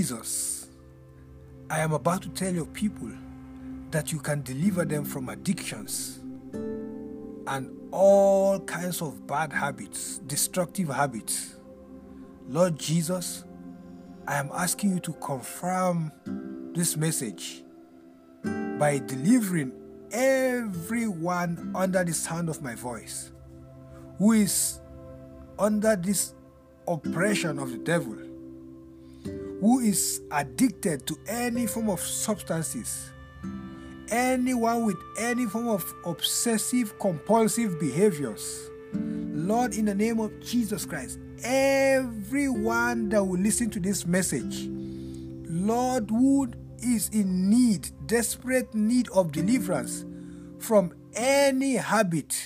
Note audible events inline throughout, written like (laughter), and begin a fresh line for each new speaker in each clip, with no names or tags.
Jesus, I am about to tell your people that you can deliver them from addictions and all kinds of bad habits, destructive habits. Lord Jesus, I am asking you to confirm this message by delivering everyone under the sound of my voice who is under this oppression of the devil, who is addicted to any form of substances, anyone with any form of obsessive compulsive behaviors. Lord, in the name of Jesus Christ, everyone that will listen to this message, Lord, who is in need, desperate need of deliverance from any habit,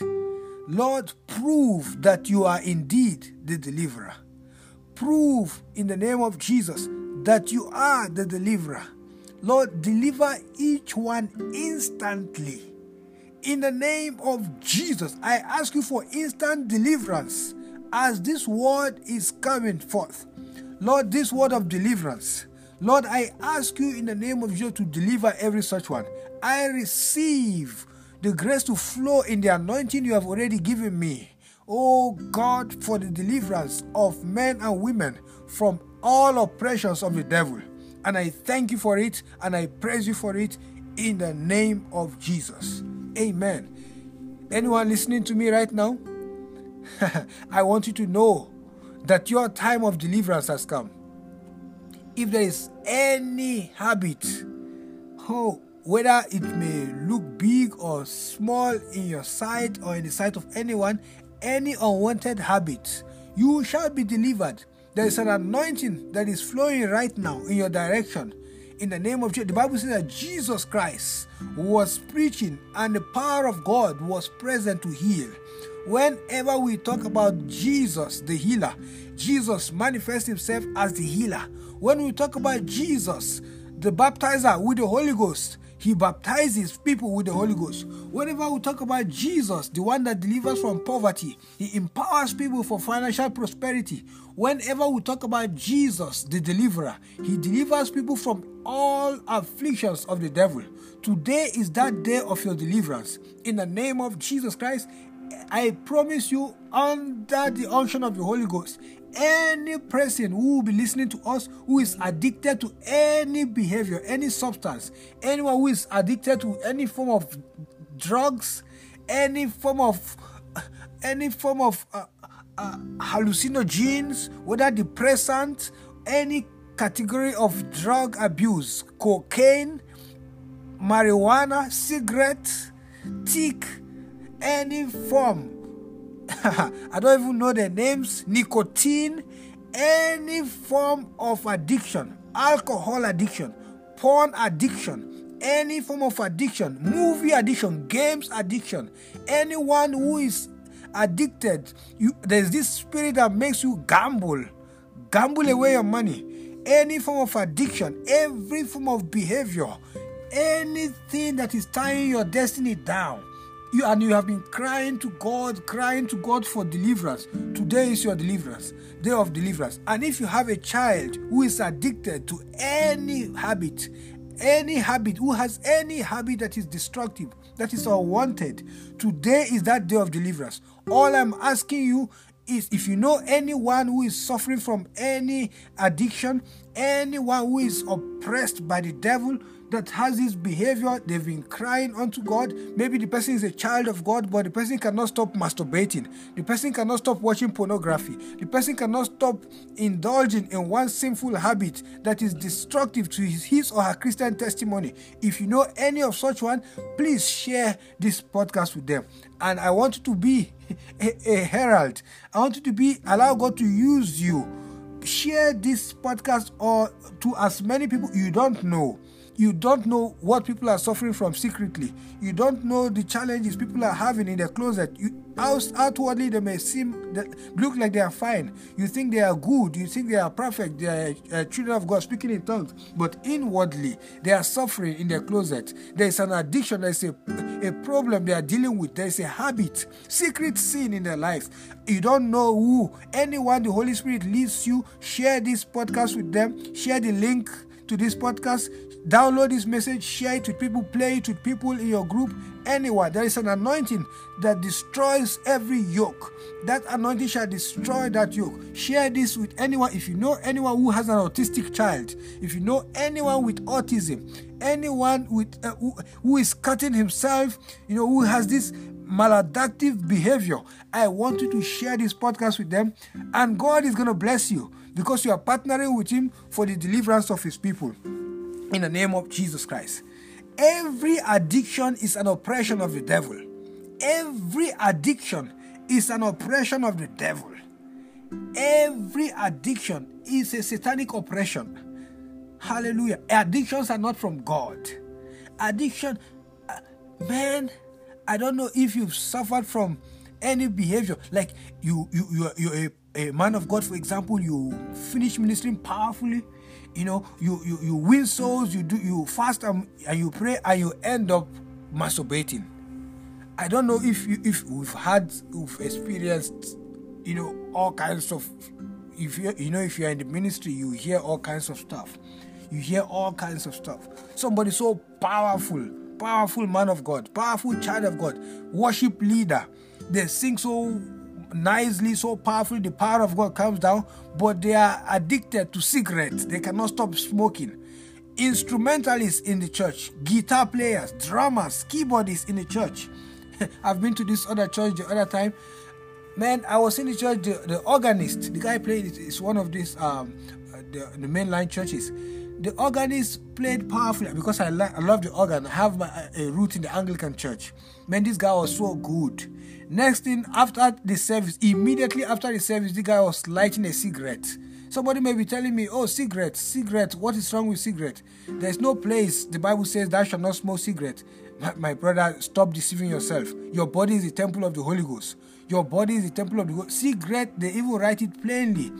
Lord, prove that you are indeed the deliverer. Prove in the name of Jesus that you are the deliverer. Lord, deliver each one instantly. In the name of Jesus, I ask you for instant deliverance as this word is coming forth. Lord, this word of deliverance. Lord, I ask you in the name of Jesus to deliver every such one. I receive the grace to flow in the anointing you have already given me. Oh God, for the deliverance of men and women from all oppressions of the devil. And I thank you for it and I praise you for it in the name of Jesus. Amen. Anyone listening to me right now? (laughs) I want you to know that your time of deliverance has come. If there is any habit, oh, whether it may look big or small in your sight or in the sight of anyone, any unwanted habit, you shall be delivered there is an anointing that is flowing right now in your direction. In the name of Jesus, the Bible says that Jesus Christ was preaching and the power of God was present to heal. Whenever we talk about Jesus, the healer, Jesus manifests himself as the healer. When we talk about Jesus, the baptizer with the Holy Ghost, he baptizes people with the Holy Ghost. Whenever we talk about Jesus, the one that delivers from poverty, he empowers people for financial prosperity. Whenever we talk about Jesus, the deliverer, he delivers people from all afflictions of the devil. Today is that day of your deliverance. In the name of Jesus Christ, I promise you, under the unction of the Holy Ghost, any person who will be listening to us who is addicted to any behavior, any substance, anyone who is addicted to any form of drugs, any form of any form of uh, uh, hallucinogens, whether depressant, any category of drug abuse, cocaine, marijuana, cigarette, tik, any form. (laughs) I don't even know the names, nicotine, any form of addiction, alcohol addiction, porn addiction, any form of addiction, movie addiction, games addiction, anyone who is addicted, you, there's this spirit that makes you gamble, gamble away your money. Any form of addiction, every form of behavior, anything that is tying your destiny down you and you have been crying to God, crying to God for deliverance. Today is your deliverance, day of deliverance. And if you have a child who is addicted to any habit, any habit, who has any habit that is destructive, that is all wanted. today is that day of deliverance. All I'm asking you is if you know anyone who is suffering from any addiction, anyone who is oppressed by the devil, that has this behavior, they've been crying unto God. Maybe the person is a child of God, but the person cannot stop masturbating. The person cannot stop watching pornography. The person cannot stop indulging in one sinful habit that is destructive to his, his or her Christian testimony. If you know any of such one, please share this podcast with them. And I want you to be (laughs) a, a herald. I want you to be allow God to use you. Share this podcast or to as many people you don't know You don't know what people are suffering from secretly. You don't know the challenges people are having in their closet. You, outwardly, they may seem look like they are fine. You think they are good. You think they are perfect. They are uh, children of God speaking in tongues. But inwardly, they are suffering in their closet. There is an addiction. There is a, a problem they are dealing with. There is a habit, secret sin in their life. You don't know who. Anyone the Holy Spirit leads you, share this podcast with them. Share the link to this podcast. Download this message, share it with people, play it with people in your group, anyone. There is an anointing that destroys every yoke. That anointing shall destroy that yoke. Share this with anyone. If you know anyone who has an autistic child, if you know anyone with autism, anyone with uh, who, who is cutting himself, you know, who has this maladaptive behavior, I want you to share this podcast with them, and God is going to bless you because you are partnering with Him for the deliverance of His people. In the name of Jesus Christ. Every addiction is an oppression of the devil. Every addiction is an oppression of the devil. Every addiction is a satanic oppression. Hallelujah. Addictions are not from God. Addiction, uh, man, I don't know if you've suffered from any behavior like you you you you're a a man of God, for example, you finish ministering powerfully, you know, you you, you win souls, you do you fast and, and you pray, and you end up masturbating. I don't know if you if we've had we've experienced, you know, all kinds of if you you know if you're in the ministry, you hear all kinds of stuff. You hear all kinds of stuff. Somebody so powerful, powerful man of God, powerful child of God, worship leader. They sing so nicely, so powerfully, the power of God comes down, but they are addicted to cigarettes. They cannot stop smoking. Instrumentalists in the church, guitar players, drummers, keyboardists in the church. (laughs) I've been to this other church the other time. Man, I was in the church, the, the organist, the guy played it, is one of these um, the, the mainline churches the organist played powerfully because I, I love the organ. I have my, a root in the Anglican church. Man, this guy was so good. Next thing, after the service, immediately after the service, the guy was lighting a cigarette. Somebody may be telling me, oh, cigarette, cigarette, what is wrong with cigarette? There's no place, the Bible says, thou shalt not smoke cigarette. My, my brother, stop deceiving yourself. Your body is the temple of the Holy Ghost. Your body is the temple of the Holy Cigarette, they even write it plainly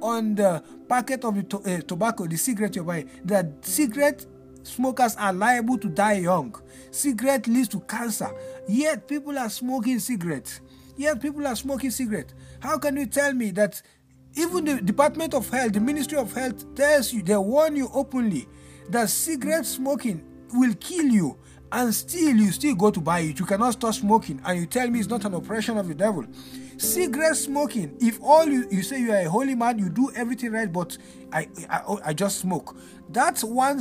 on the packet of the to- uh, tobacco, the cigarette you're buying, that cigarette smokers are liable to die young. Cigarette leads to cancer. Yet people are smoking cigarettes. Yet people are smoking cigarettes. How can you tell me that even the Department of Health, the Ministry of Health tells you, they warn you openly that cigarette smoking will kill you and still you still go to buy it. You cannot stop smoking and you tell me it's not an oppression of the devil. Cigarette smoking, if all you, you say you are a holy man, you do everything right, but I, I, I just smoke. That's one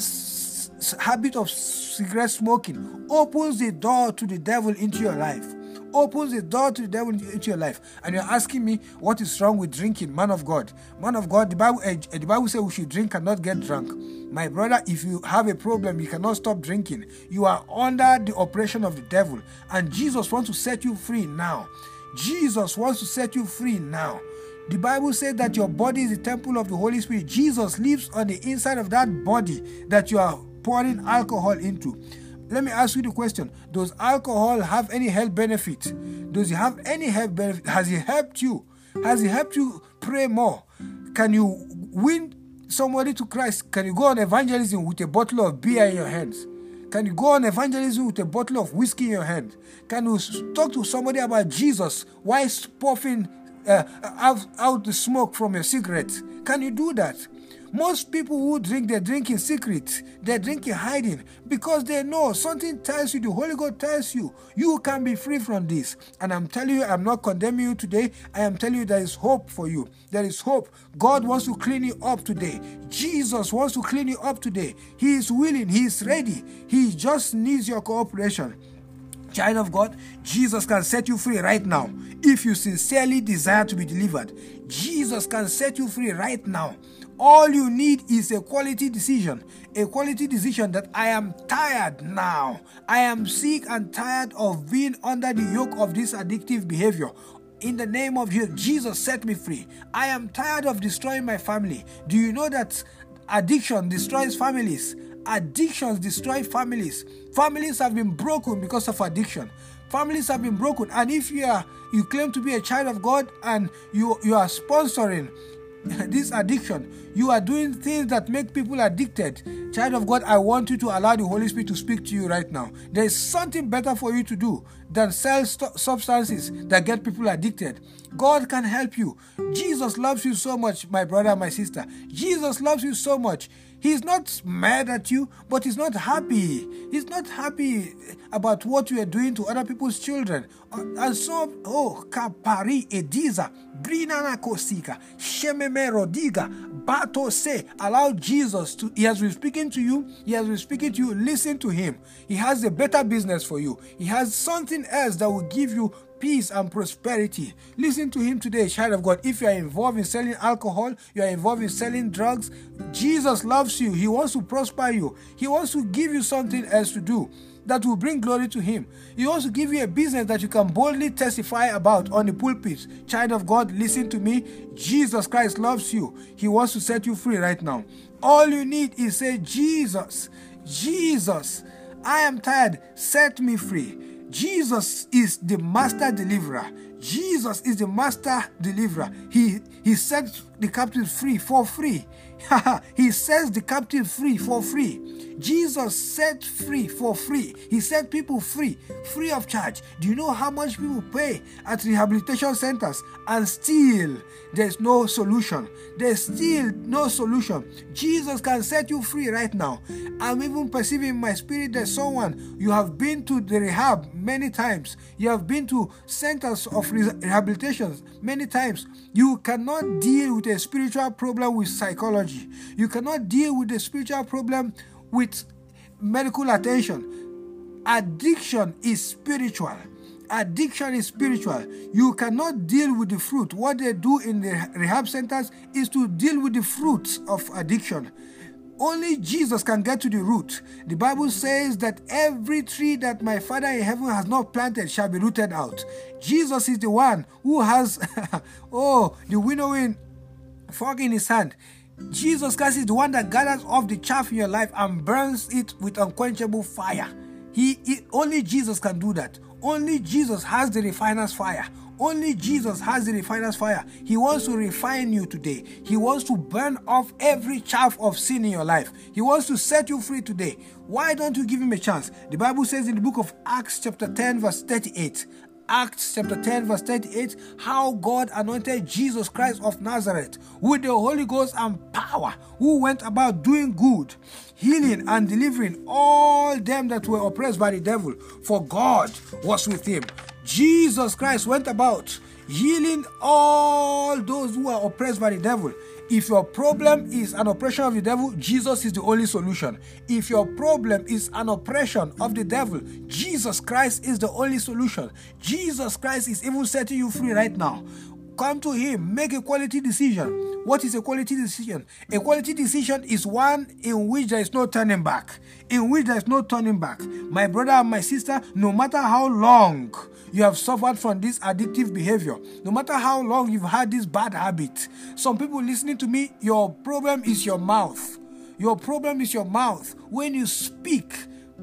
habit of cigarette smoking opens the door to the devil into your life opens the door to the devil into your life. And you're asking me what is wrong with drinking, man of God. Man of God, the Bible, uh, the Bible says we should drink and not get drunk. My brother, if you have a problem, you cannot stop drinking. You are under the oppression of the devil. And Jesus wants to set you free now. Jesus wants to set you free now. The Bible says that your body is the temple of the Holy Spirit. Jesus lives on the inside of that body that you are pouring alcohol into. Let me ask you the question Does alcohol have any health benefit? Does it have any health benefit? Has it helped you? Has it helped you pray more? Can you win somebody to Christ? Can you go on evangelism with a bottle of beer in your hands? Can you go on evangelism with a bottle of whiskey in your hand? Can you talk to somebody about Jesus while puffing uh, out, out the smoke from your cigarette? Can you do that? Most people who drink, they drink in secret. They drink in hiding because they know something tells you, the Holy God tells you, you can be free from this. And I'm telling you, I'm not condemning you today. I am telling you there is hope for you. There is hope. God wants to clean you up today. Jesus wants to clean you up today. He is willing, He is ready. He just needs your cooperation. Child of God, Jesus can set you free right now. If you sincerely desire to be delivered, Jesus can set you free right now. All you need is a quality decision. A quality decision that I am tired now. I am sick and tired of being under the yoke of this addictive behavior. In the name of Jesus, Jesus set me free. I am tired of destroying my family. Do you know that addiction destroys families? Addictions destroy families. Families have been broken because of addiction. Families have been broken. And if you are you claim to be a child of God and you you are sponsoring (laughs) this addiction. You are doing things that make people addicted. Child of God, I want you to allow the Holy Spirit to speak to you right now. There is something better for you to do than sell st- substances that get people addicted. God can help you. Jesus loves you so much, my brother, my sister. Jesus loves you so much. He's not mad at you, but he's not happy. He's not happy about what you are doing to other people's children. Uh, and so, oh, kapari ediza, brinana kosika, shememe rodiga, bato se. Allow Jesus to, he has been speaking to you, he has been speaking to you, listen to him. He has a better business for you. He has something else that will give you peace and prosperity. Listen to him today, child of God. If you are involved in selling alcohol, you are involved in selling drugs, Jesus loves you. He wants to prosper you. He wants to give you something else to do that will bring glory to him. He wants to give you a business that you can boldly testify about on the pulpit. Child of God, listen to me. Jesus Christ loves you. He wants to set you free right now. All you need is say, Jesus, Jesus, I am tired. Set me free. Jesus is the master deliverer. Jesus is the master deliverer. He he set the captives free for free. (laughs) he sets the captive free for free. Jesus set free for free. He set people free, free of charge. Do you know how much people pay at rehabilitation centers and still there's no solution? There's still no solution. Jesus can set you free right now. I'm even perceiving in my spirit that someone you have been to the rehab many times. You have been to centers of rehabilitation many times. You cannot deal with a spiritual problem with psychology. You cannot deal with the spiritual problem with medical attention. Addiction is spiritual. Addiction is spiritual. You cannot deal with the fruit. What they do in the rehab centers is to deal with the fruits of addiction. Only Jesus can get to the root. The Bible says that every tree that my Father in heaven has not planted shall be rooted out. Jesus is the one who has, (laughs) oh, the winnowing fork in his hand. Jesus Christ is the one that gathers off the chaff in your life and burns it with unquenchable fire. He, he, only Jesus can do that. Only Jesus has the refiner's fire. Only Jesus has the refiner's fire. He wants to refine you today. He wants to burn off every chaff of sin in your life. He wants to set you free today. Why don't you give him a chance? The Bible says in the book of Acts, chapter 10, verse 38, Acts chapter 10, verse 38, how God anointed Jesus Christ of Nazareth with the Holy Ghost and power, who went about doing good, healing and delivering all them that were oppressed by the devil, for God was with him. Jesus Christ went about healing all those who are oppressed by the devil. If your problem is an oppression of the devil, Jesus is the only solution. If your problem is an oppression of the devil, Jesus Christ is the only solution. Jesus Christ is even setting you free right now. Come to Him, make a quality decision. What is a quality decision? A quality decision is one in which there is no turning back. In which there is no turning back. My brother and my sister, no matter how long you have suffered from this addictive behavior, no matter how long you've had this bad habit, some people listening to me, your problem is your mouth. Your problem is your mouth. When you speak,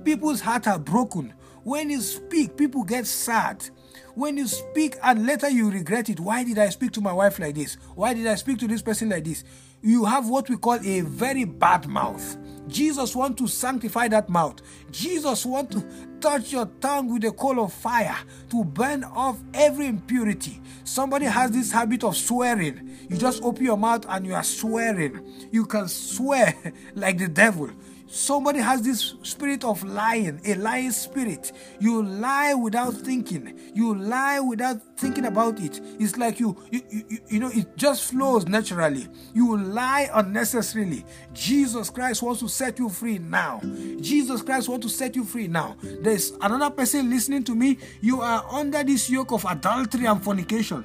people's hearts are broken. When you speak, people get sad. When you speak and later you regret it, why did I speak to my wife like this? Why did I speak to this person like this? You have what we call a very bad mouth. Jesus want to sanctify that mouth. Jesus want to touch your tongue with a coal of fire to burn off every impurity. Somebody has this habit of swearing. You just open your mouth and you are swearing. You can swear (laughs) like the devil. Somebody has this spirit of lying, a lying spirit. You lie without thinking. You lie without thinking about it. It's like you, you, you, you know, it just flows naturally. You lie unnecessarily. Jesus Christ wants to set you free now. Jesus Christ wants to set you free now. There's another person listening to me. You are under this yoke of adultery and fornication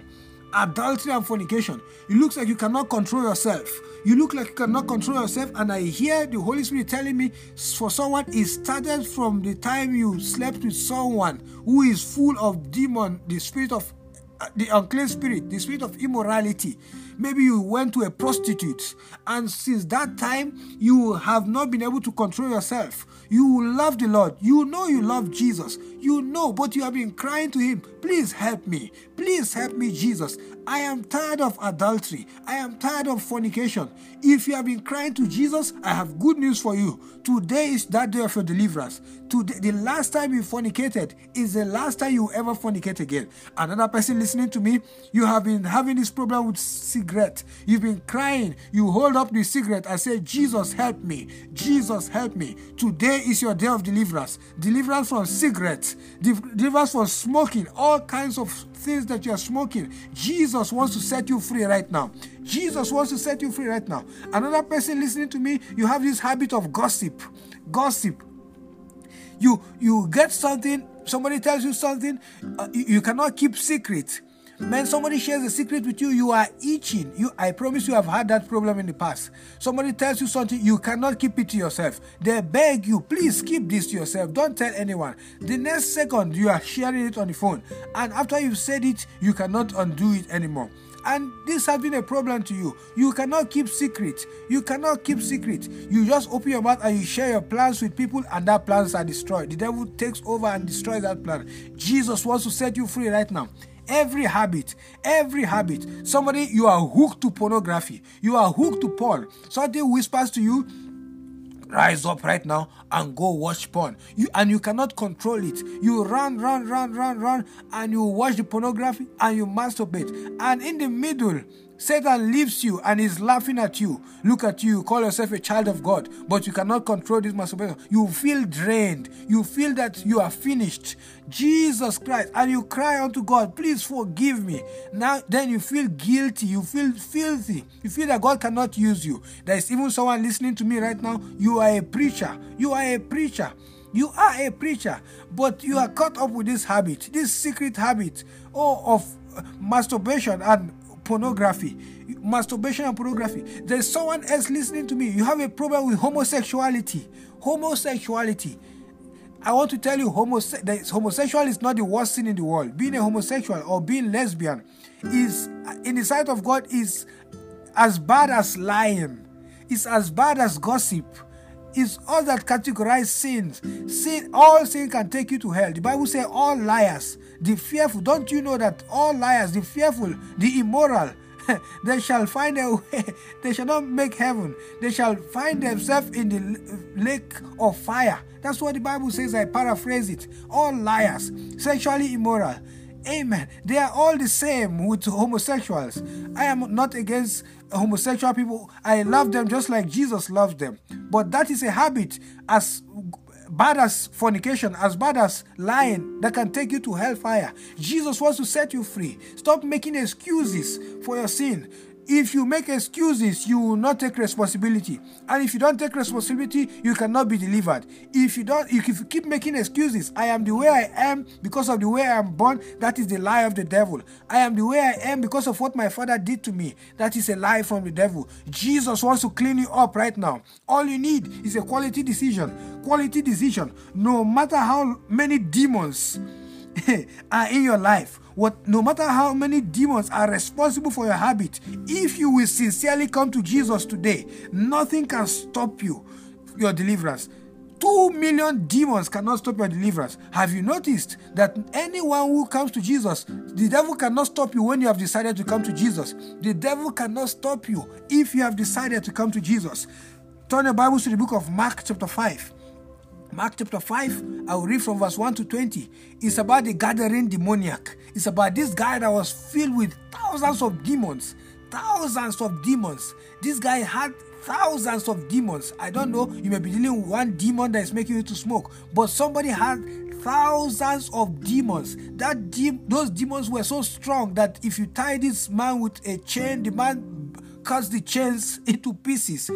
adultery and fornication. It looks like you cannot control yourself. You look like you cannot control yourself, and I hear the Holy Spirit telling me for someone it started from the time you slept with someone who is full of demon, the spirit of uh, the unclean spirit, the spirit of immorality. Maybe you went to a prostitute, and since that time, you have not been able to control yourself. You love the Lord. You know you love Jesus. You know, but you have been crying to Him, Please help me. Please help me, Jesus. I am tired of adultery. I am tired of fornication. If you have been crying to Jesus, I have good news for you. Today is that day of your deliverance. Today, the last time you fornicated is the last time you ever fornicate again. Another person listening to me, you have been having this problem with cigarette. You've been crying. You hold up the cigarette and say, Jesus, help me. Jesus, help me. Today is your day of deliverance. Deliverance from cigarettes, deliverance from smoking, all kinds of things that you are smoking. Jesus wants to set you free right now. Jesus wants to set you free right now. Another person listening to me, you have this habit of gossip. Gossip. You you get something, somebody tells you something, uh, you, you cannot keep secret. Man, somebody shares a secret with you, you are itching. You, I promise you have had that problem in the past. Somebody tells you something, you cannot keep it to yourself. They beg you, please keep this to yourself. Don't tell anyone. The next second, you are sharing it on the phone. And after you've said it, you cannot undo it anymore and this has been a problem to you you cannot keep secret you cannot keep secret you just open your mouth and you share your plans with people and that plans are destroyed the devil takes over and destroys that plan jesus wants to set you free right now Every habit, every habit. Somebody, you are hooked to pornography. You are hooked to porn. Somebody whispers to you, rise up right now and go watch porn you and you cannot control it you run run run run run and you watch the pornography and you masturbate and in the middle Satan leaves you and is laughing at you. Look at you, call yourself a child of God, but you cannot control this masturbation. You feel drained. You feel that you are finished. Jesus Christ, and you cry unto God, please forgive me. Now, then you feel guilty. You feel filthy. You feel that God cannot use you. There is even someone listening to me right now. You are a preacher. You are a preacher. You are a preacher, but you are caught up with this habit, this secret habit, oh, of masturbation and pornography, masturbation and pornography. There's someone else listening to me. You have a problem with homosexuality. Homosexuality. I want to tell you, homose- homosexual is not the worst sin in the world. Being a homosexual or being lesbian is, in the sight of God, is as bad as lying. It's as bad as gossip. It's all that categorize sins. Sin, all sin can take you to hell. The Bible says all liars the fearful. Don't you know that all liars, the fearful, the immoral, (laughs) they shall find a way. (laughs) They shall not make heaven. They shall find themselves in the lake of fire. That's what the Bible says. I paraphrase it. All liars, sexually immoral. Amen. They are all the same with homosexuals. I am not against homosexual people. I love them just like Jesus loved them. But that is a habit as bad as fornication, as bad as lying, that can take you to hellfire. Jesus wants to set you free. Stop making excuses for your sin. If you make excuses, you will not take responsibility. And if you don't take responsibility, you cannot be delivered. If you don't, if you keep making excuses, I am the way I am because of the way I am born, that is the lie of the devil. I am the way I am because of what my father did to me, that is a lie from the devil. Jesus wants to clean you up right now. All you need is a quality decision. Quality decision. No matter how many demons (laughs) are in your life, what no matter how many demons are responsible for your habit, if you will sincerely come to Jesus today, nothing can stop you, your deliverance. Two million demons cannot stop your deliverance. Have you noticed that anyone who comes to Jesus, the devil cannot stop you when you have decided to come to Jesus? The devil cannot stop you if you have decided to come to Jesus. Turn your Bibles to the book of Mark, chapter 5. Mark chapter 5, I will read from verse 1 to 20. It's about the Gadarene demoniac. It's about this guy that was filled with thousands of demons. Thousands of demons. This guy had thousands of demons. I don't know, you may be dealing with one demon that is making you to smoke, but somebody had thousands of demons. That de- those demons were so strong that if you tie this man with a chain, the man cuts the chains (laughs) into pieces.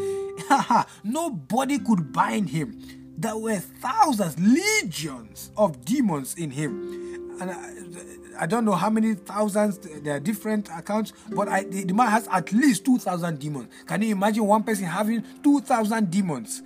(laughs) Nobody could bind him there were thousands, legions of demons in him. and I, I don't know how many thousands there are different accounts, but I, the, the man has at least two thousand demons. Can you imagine one person having two thousand demons?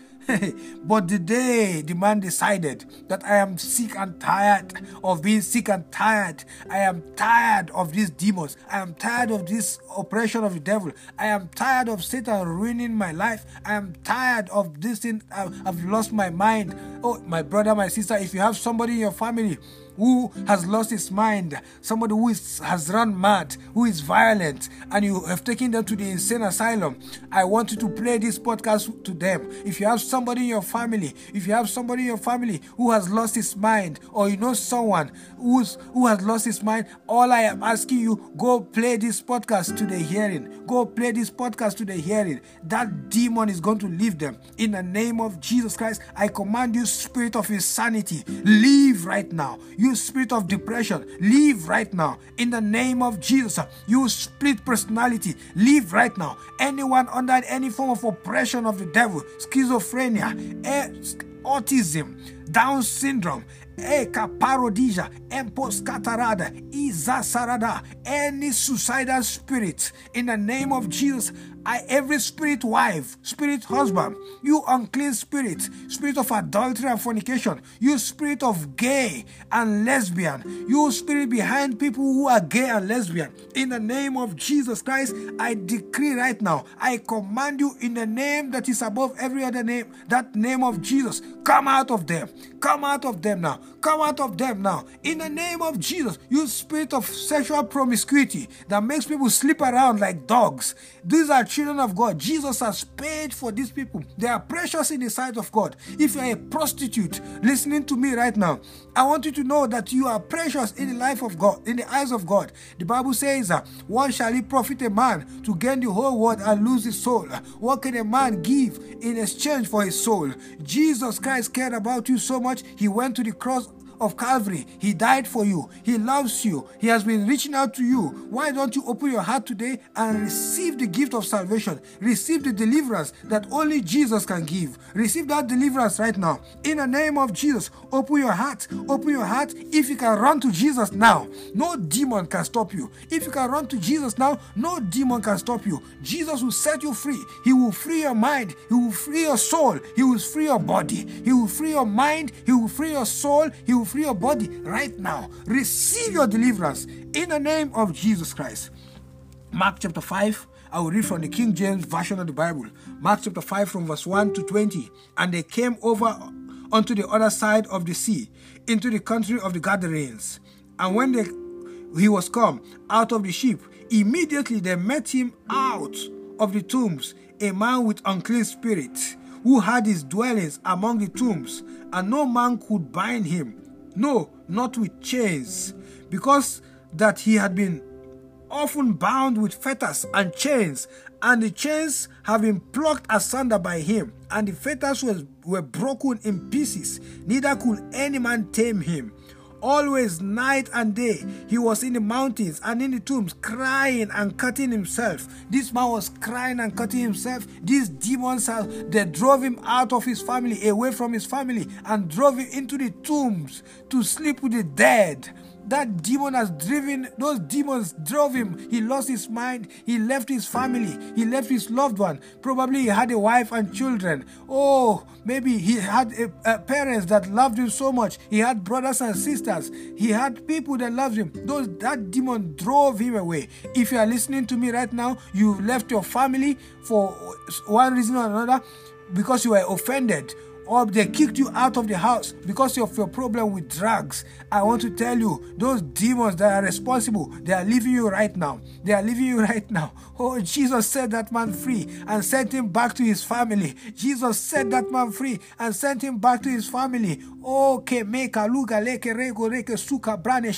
But the day the man decided that I am sick and tired of being sick and tired, I am tired of these demons, I am tired of this oppression of the devil, I am tired of Satan ruining my life, I am tired of this thing, I've lost my mind. Oh, my brother, my sister, if you have somebody in your family who has lost his mind, somebody who is, has run mad, who is violent, and you have taken them to the insane asylum, I want you to play this podcast to them. If you have somebody in your family, if you have somebody in your family who has lost his mind, or you know someone who's who has lost his mind, all I am asking you, go play this podcast to the hearing. Go play this podcast to the hearing. That demon is going to leave them. In the name of Jesus Christ, I command you, spirit of insanity, leave right now. You spirit of depression, leave right now. In the name of Jesus, you split personality, leave right now. Anyone under any form of oppression of the devil, schizophrenia, autism, Down syndrome, Eka parodija, empos catarada, sarada, any suicidal spirit in the name of Jesus. I every spirit wife, spirit husband, you unclean spirit, spirit of adultery and fornication, you spirit of gay and lesbian, you spirit behind people who are gay and lesbian. In the name of Jesus Christ, I decree right now, I command you in the name that is above every other name, that name of Jesus, come out of them, come out of them now, come out of them now. In the name of Jesus, you spirit of sexual promiscuity that makes people sleep around like dogs. These are children of God. Jesus has paid for these people. They are precious in the sight of God. If you are a prostitute listening to me right now, I want you to know that you are precious in the life of God, in the eyes of God. The Bible says, uh, What shall it profit a man to gain the whole world and lose his soul? What can a man give in exchange for his soul? Jesus Christ cared about you so much, he went to the cross of Calvary. He died for you. He loves you. He has been reaching out to you. Why don't you open your heart today and receive the gift of salvation? Receive the deliverance that only Jesus can give. Receive that deliverance right now. In the name of Jesus, open your heart. Open your heart. If you can run to Jesus now, no demon can stop you. If you can run to Jesus now, no demon can stop you. Jesus will set you free. He will free your mind. He will free your soul. He will free your body. He will free your mind. He will free your soul. He will free your body right now. Receive your deliverance in the name of Jesus Christ. Mark chapter 5. I will read from the King James Version of the Bible. Mark chapter 5 from verse 1 to 20. And they came over unto the other side of the sea, into the country of the Gadarenes. And when they, he was come out of the ship, immediately they met him out of the tombs, a man with unclean spirit, who had his dwellings among the tombs, and no man could bind him no, not with chains, because that he had been often bound with fetters and chains, and the chains have been plucked asunder by him, and the fetters were, were broken in pieces, neither could any man tame him. Always, night and day, he was in the mountains and in the tombs, crying and cutting himself. This man was crying and cutting himself. These demons, they drove him out of his family, away from his family, and drove him into the tombs to sleep with the dead. That demon has driven, those demons drove him. He lost his mind. He left his family. He left his loved one. Probably he had a wife and children. Oh, maybe he had a, a parents that loved him so much. He had brothers and sisters. He had people that loved him. Those that demon drove him away. If you are listening to me right now, you left your family for one reason or another because you were offended or they kicked you out of the house because of your problem with drugs, I want to tell you, those demons that are responsible, they are leaving you right now. They are leaving you (laughs) right now. Oh, Jesus set that man free and sent him back to his family. Jesus set that man free and sent him back to his family. Oh, meka luga leke rego suka brane.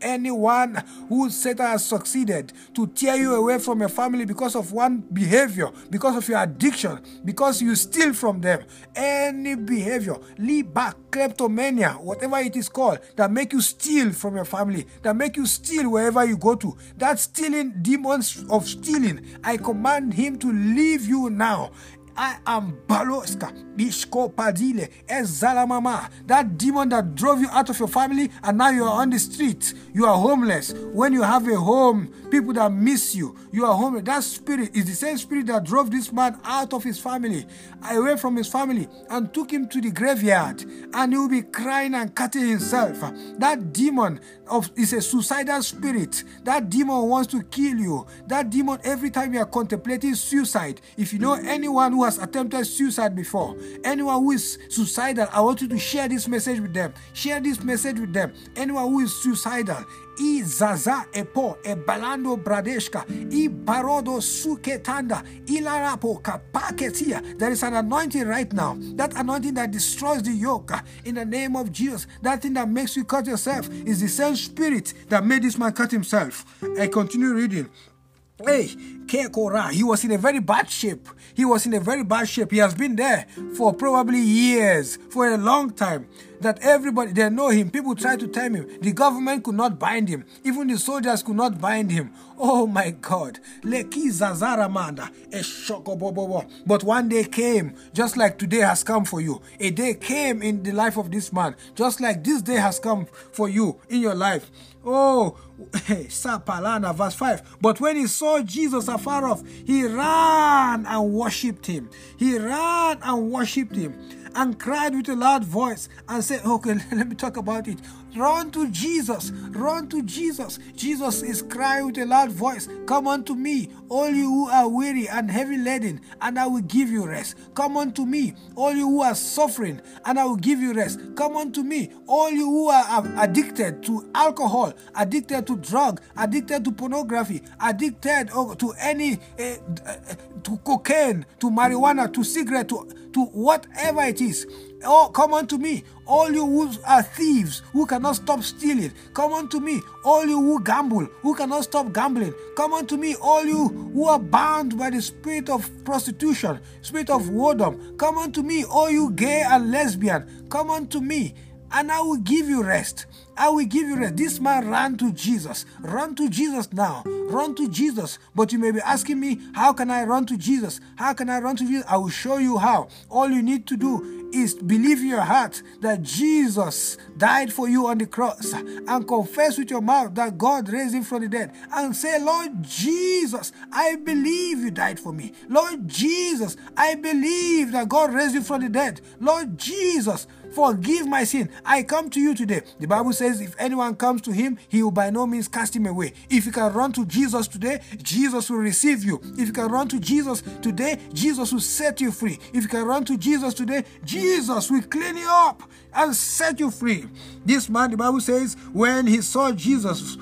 Anyone who has succeeded succeeded to tear you away from your family because of one behavior, because of your addiction, because you steal from them, any behavior, leave back kleptomania, whatever it is called, that make you steal from your family, that make you steal wherever you go to, that stealing demons of stealing, I command him to leave you now I am Baloska, Bishko Padile, Ezalamama. That demon that drove you out of your family and now you are on the street. You are homeless. When you have a home, people that miss you, you are homeless. That spirit is the same spirit that drove this man out of his family, away from his family, and took him to the graveyard. And he will be crying and cutting himself. That demon of is a suicidal spirit. That demon wants to kill you. That demon, every time you are contemplating suicide, if you know anyone who has attempted suicide before, anyone who is suicidal, I want you to share this message with them. Share this message with them. Anyone who is suicidal, i zaza epo e balando bradeshka i barodo suketanda ilarapo kapaketia there is an anointing right now. That anointing that destroys the yoke uh, in the name of jesus. That thing that makes you cut yourself is the same spirit that made this man cut himself. I continue reading Hey, Kekora, he was in a very bad shape. He was in a very bad shape. He has been there for probably years, for a long time. That everybody, they know him. People try to tell him. The government could not bind him. Even the soldiers could not bind him. Oh my God. Leki Zazara Manda. But one day came, just like today has come for you. A day came in the life of this man, just like this day has come for you in your life. Oh, Sapalana, verse 5. But when he saw Jesus afar off, he ran and worshipped him. He ran and worshipped him and cried with a loud voice and said, Okay, (laughs) let me talk about it. Run to Jesus. Run to Jesus. Jesus is crying with a loud voice, Come unto me, all you who are weary and heavy laden, and I will give you rest. Come unto me, all you who are suffering, and I will give you rest. Come unto me, all you who are addicted to alcohol, addicted to drug, addicted to pornography, addicted to any, uh, to cocaine, to marijuana, to cigarette, to, to whatever it is. Oh, come unto me, all you who are thieves, who cannot stop stealing. Come unto me, all you who gamble, who cannot stop gambling. Come unto me, all you who are bound by the spirit of prostitution, spirit of whoredom. Come unto me, all you gay and lesbian. Come unto me, and I will give you rest. I will give you rest. This man ran to Jesus. Run to Jesus now. Run to Jesus. But you may be asking me, how can I run to Jesus? How can I run to Jesus? I will show you how. All you need to do is believe in your heart that Jesus died for you on the cross and confess with your mouth that God raised him from the dead and say, Lord Jesus, I believe you died for me. Lord Jesus, I believe that God raised you from the dead. Lord Jesus, forgive my sin. I come to you today. The Bible says, if anyone comes to him, he will by no means cast him away. If you can run to Jesus today, Jesus will receive you. If you can run to Jesus today, Jesus will set you free. If you can run to Jesus today, Jesus will clean you up and set you free. This man, the Bible says, when he saw Jesus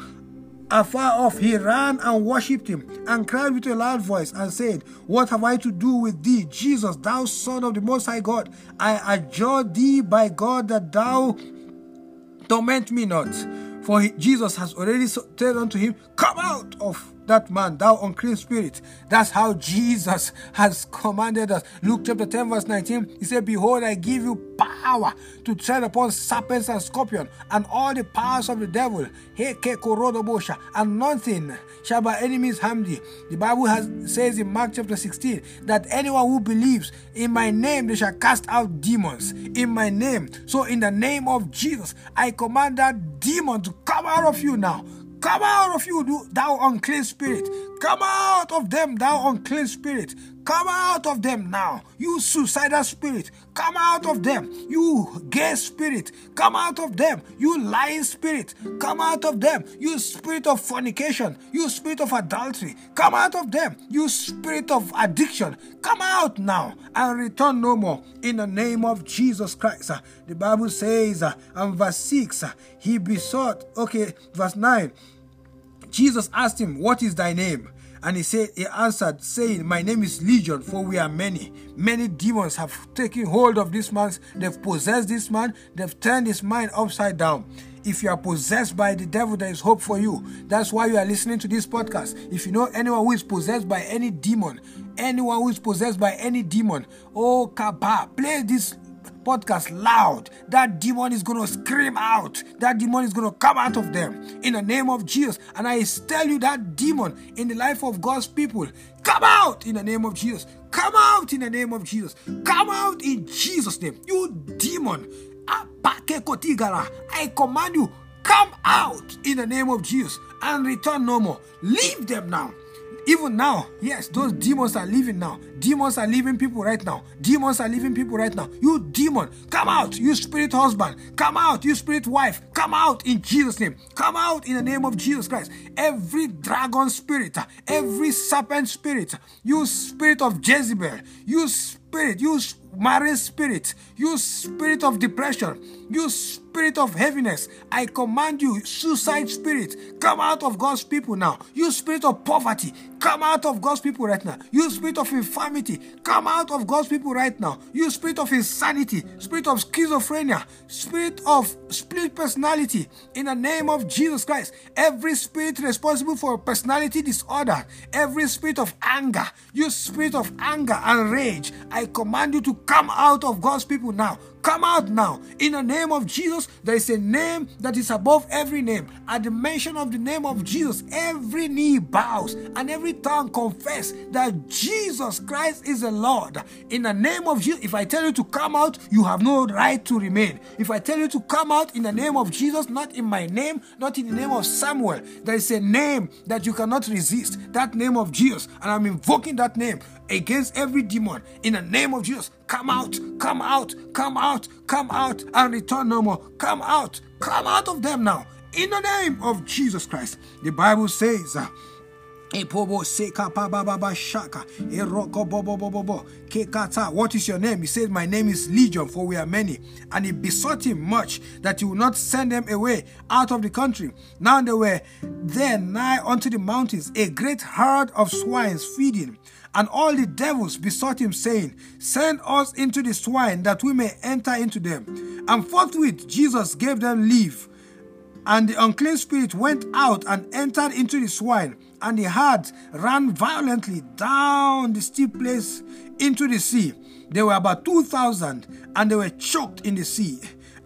afar off, he ran and worshipped him and cried with a loud voice and said, What have I to do with thee, Jesus, thou Son of the Most High God? I adjure thee by God that thou torment me not. For he, Jesus has already said unto him, Come out of that man, thou unclean spirit. That's how Jesus has commanded us. Luke chapter 10, verse 19, he said, Behold, I give you power to tread upon serpents and scorpions and all the powers of the devil. And nothing shall by enemies harm thee. The Bible has says in Mark chapter 16 that anyone who believes in my name they shall cast out demons in my name. So in the name of Jesus, I command that demon to come out of you now Come out of you, thou unclean spirit. Come out of them, thou unclean spirit. Come out of them now, you suicidal spirit. Come out of them, you gay spirit. Come out of them, you lying spirit. Come out of them, you spirit of fornication. You spirit of adultery. Come out of them, you spirit of addiction. Come out now and return no more in the name of Jesus Christ. Uh, the Bible says, uh, and verse 6, uh, he besought, okay, verse 9. Jesus asked him, What is thy name? And he said, He answered, saying, My name is Legion, for we are many. Many demons have taken hold of this man, they've possessed this man, they've turned his mind upside down. If you are possessed by the devil, there is hope for you. That's why you are listening to this podcast. If you know anyone who is possessed by any demon, anyone who is possessed by any demon, oh Kaba, play this podcast loud, that demon is going to scream out. That demon is going to come out of them in the name of Jesus. And I tell you that demon in the life of God's people, come out in the name of Jesus. Come out in the name of Jesus. Come out in Jesus' name. You demon. I command you, come out in the name of Jesus and return no more. Leave them now. Even now, yes, those demons are leaving now. Demons are leaving people right now. Demons are leaving people right now. You demon, come out. You spirit husband, come out. You spirit wife, come out in Jesus' name. Come out in the name of Jesus Christ. Every dragon spirit, every serpent spirit, you spirit of Jezebel, you spirit, you marine spirit, you spirit of depression, you spirit of heaviness, I command you, suicide spirit, come out of God's people now. You spirit of poverty, come out of God's people right now. You spirit of infirmity, come out of God's people right now. You spirit of insanity, spirit of schizophrenia, spirit of split personality, in the name of Jesus Christ. Every spirit responsible for personality disorder, every spirit of anger, you spirit of anger and rage, I command you to come out of God's people now. Come out now. In the name of Jesus, there is a name that is above every name. At the mention of the name of Jesus, every knee bows and every tongue confess that Jesus Christ is the Lord. In the name of Jesus, if I tell you to come out, you have no right to remain. If I tell you to come out in the name of Jesus, not in my name, not in the name of Samuel, there is a name that you cannot resist. That name of Jesus. And I'm invoking that name against every demon in the name of Jesus. Come out, come out, come out, come out, and return no more. Come out, come out of them now. In the name of Jesus Christ. The Bible says, uh, what is your name? He said, My name is Legion, for we are many. And he besought him much that he would not send them away out of the country. Now they were there nigh unto the mountains, a great herd of swines feeding. And all the devils besought him, saying, Send us into the swine, that we may enter into them. And forthwith Jesus gave them leave. And the unclean spirit went out and entered into the swine, and the herd ran violently down the steep place into the sea. There were about two thousand, and they were choked in the sea.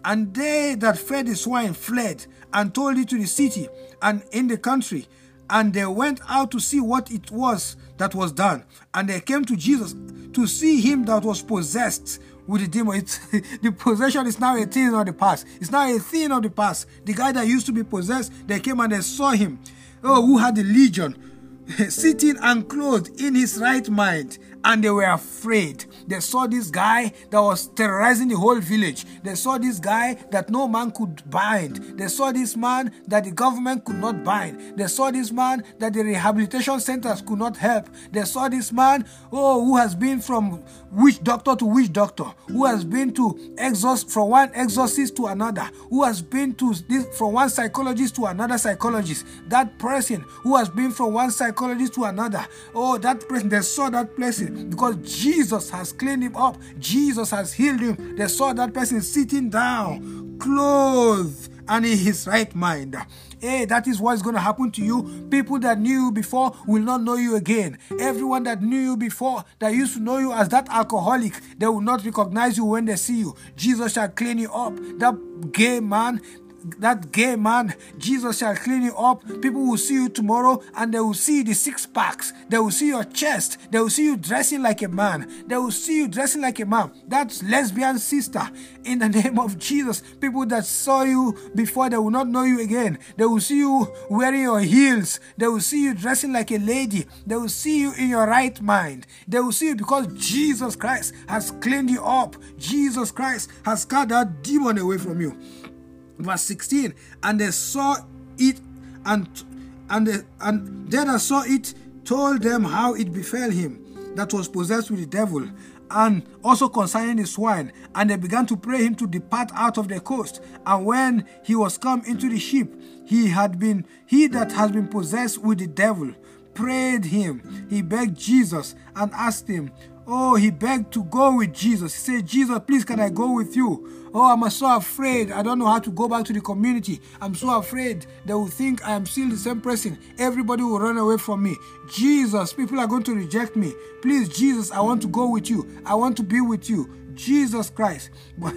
And they that fed the swine fled and told it to the city and in the country. And they went out to see what it was that was done. And they came to Jesus to see him that was possessed with the demon. It's, (laughs) the possession is now a thing of the past. It's now a thing of the past. The guy that used to be possessed, they came and they saw him. Oh, who had the legion, (laughs) sitting and clothed in his right mind and they were afraid. They saw this guy that was terrorizing the whole village. They saw this guy that no man could bind. They saw this man that the government could not bind. They saw this man that the rehabilitation centers could not help. They saw this man, oh, who has been from which doctor to which doctor, who has been to exhaust from one exorcist to another, who has been to this from one psychologist to another psychologist. That person who has been from one psychologist to another. Oh, that person, they saw that person because Jesus has cleaned him up. Jesus has healed him. They saw that person sitting down, clothed, and in his right mind. Hey, that is what's going to happen to you. People that knew you before will not know you again. Everyone that knew you before, that used to know you as that alcoholic, they will not recognize you when they see you. Jesus shall clean you up. That gay man, that gay man, Jesus shall clean you up. People will see you tomorrow and they will see the six packs. They will see your chest. They will see you dressing like a man. They will see you dressing like a man. That's lesbian sister. In the (laughs) name of Jesus, people that saw you before, they will not know you again. They will see you wearing your heels. They will see you dressing like a lady. They will see you in your right mind. They will see you because Jesus Christ has cleaned you up. Jesus Christ has cut that demon away from you verse 16 and they saw it and and they, and they that saw it told them how it befell him that was possessed with the devil and also concerning the swine and they began to pray him to depart out of the coast and when he was come into the ship he had been he that has been possessed with the devil prayed him he begged jesus and asked him Oh, he begged to go with Jesus. He said, Jesus, please, can I go with you? Oh, I'm so afraid. I don't know how to go back to the community. I'm so afraid they will think I am still the same person. Everybody will run away from me. Jesus, people are going to reject me. Please, Jesus, I want to go with you. I want to be with you. Jesus Christ. (laughs)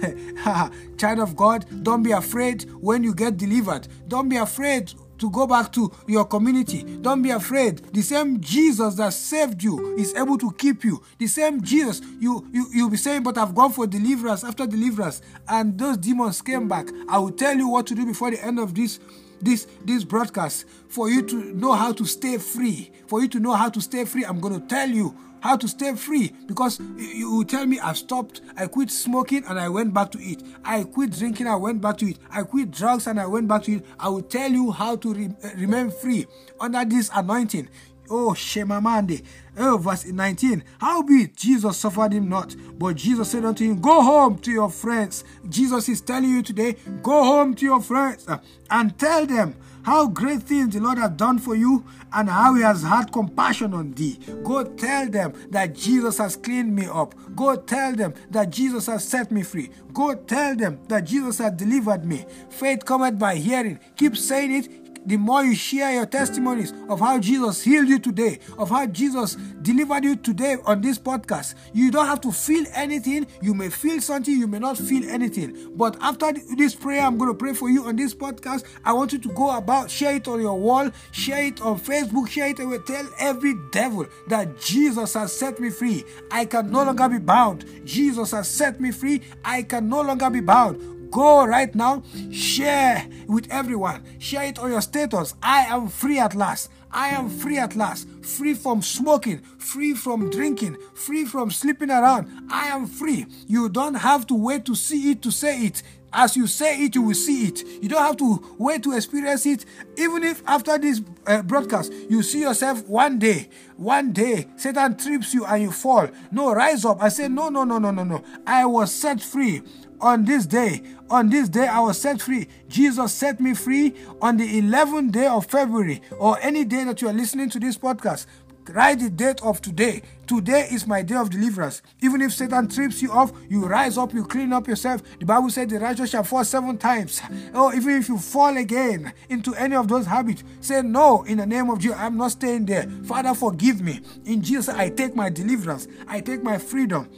Child of God, don't be afraid when you get delivered. Don't be afraid to go back to your community. Don't be afraid. The same Jesus that saved you is able to keep you. The same Jesus, you, you, you'll be saying, but I've gone for deliverance after deliverance, and those demons came back. I will tell you what to do before the end of this this this broadcast for you to know how to stay free for you to know how to stay free i'm going to tell you how to stay free because you will tell me I've stopped, I quit smoking and I went back to it. I quit drinking, I went back to it. I quit drugs and I went back to it. I will tell you how to re- eh, remain free under this anointing. Oh, Shemamande. Oh, verse 19. Howbeit Jesus suffered him not, but Jesus said unto him, Go home to your friends. Jesus is telling you today, Go home to your friends and tell them how great things the Lord has done for you and how he has had compassion on thee. Go tell them that Jesus has cleaned me up. Go tell them that Jesus has set me free. Go tell them that Jesus has delivered me. Faith cometh by hearing. Keep saying it the more you share your testimonies of how Jesus healed you today, of how Jesus delivered you today on this podcast, you don't have to feel anything. You may feel something, you may not feel anything. But after this prayer, I'm going to pray for you on this podcast. I want you to go about, share it on your wall, share it on Facebook, share it, and tell every devil that Jesus has set me free. I can no longer be bound. Jesus has set me free. I can no longer be bound. Go right now, share with everyone, share it on your status. I am free at last. I am free at last, free from smoking, free from drinking, free from sleeping around. I am free. You don't have to wait to see it to say it. As you say it, you will see it. You don't have to wait to experience it. Even if after this uh, broadcast, you see yourself one day, one day, Satan trips you and you fall. No, rise up. I say, no, no, no, no, no, no. I was set free on this day. On this day, I was set free. Jesus set me free on the 11th day of February, or any day that you are listening to this podcast. Write the date of today. Today is my day of deliverance. Even if Satan trips you off, you rise up, you clean up yourself. The Bible said the righteous shall fall seven times. Oh, even if you fall again into any of those habits, say no in the name of Jesus. I'm not staying there. Father, forgive me. In Jesus, I take my deliverance. I take my freedom.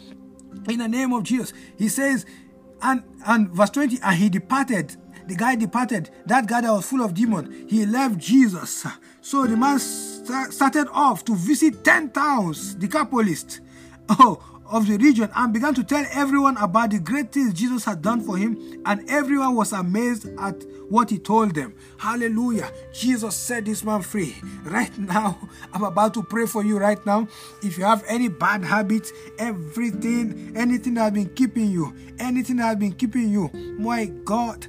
In the name of Jesus. He says, and and verse 20, and he departed. The guy departed. That guy that was full of demon. He left Jesus. So the man started off to visit 10 towns, Decapolis. (laughs) Oh, of the region and began to tell everyone about the great things Jesus had done for him, and everyone was amazed at what he told them. Hallelujah. Jesus set this man free. (laughs) Right now, I'm about to pray for you right now. If you have any bad habits, everything, anything that has been keeping you, anything that has been keeping you, my God,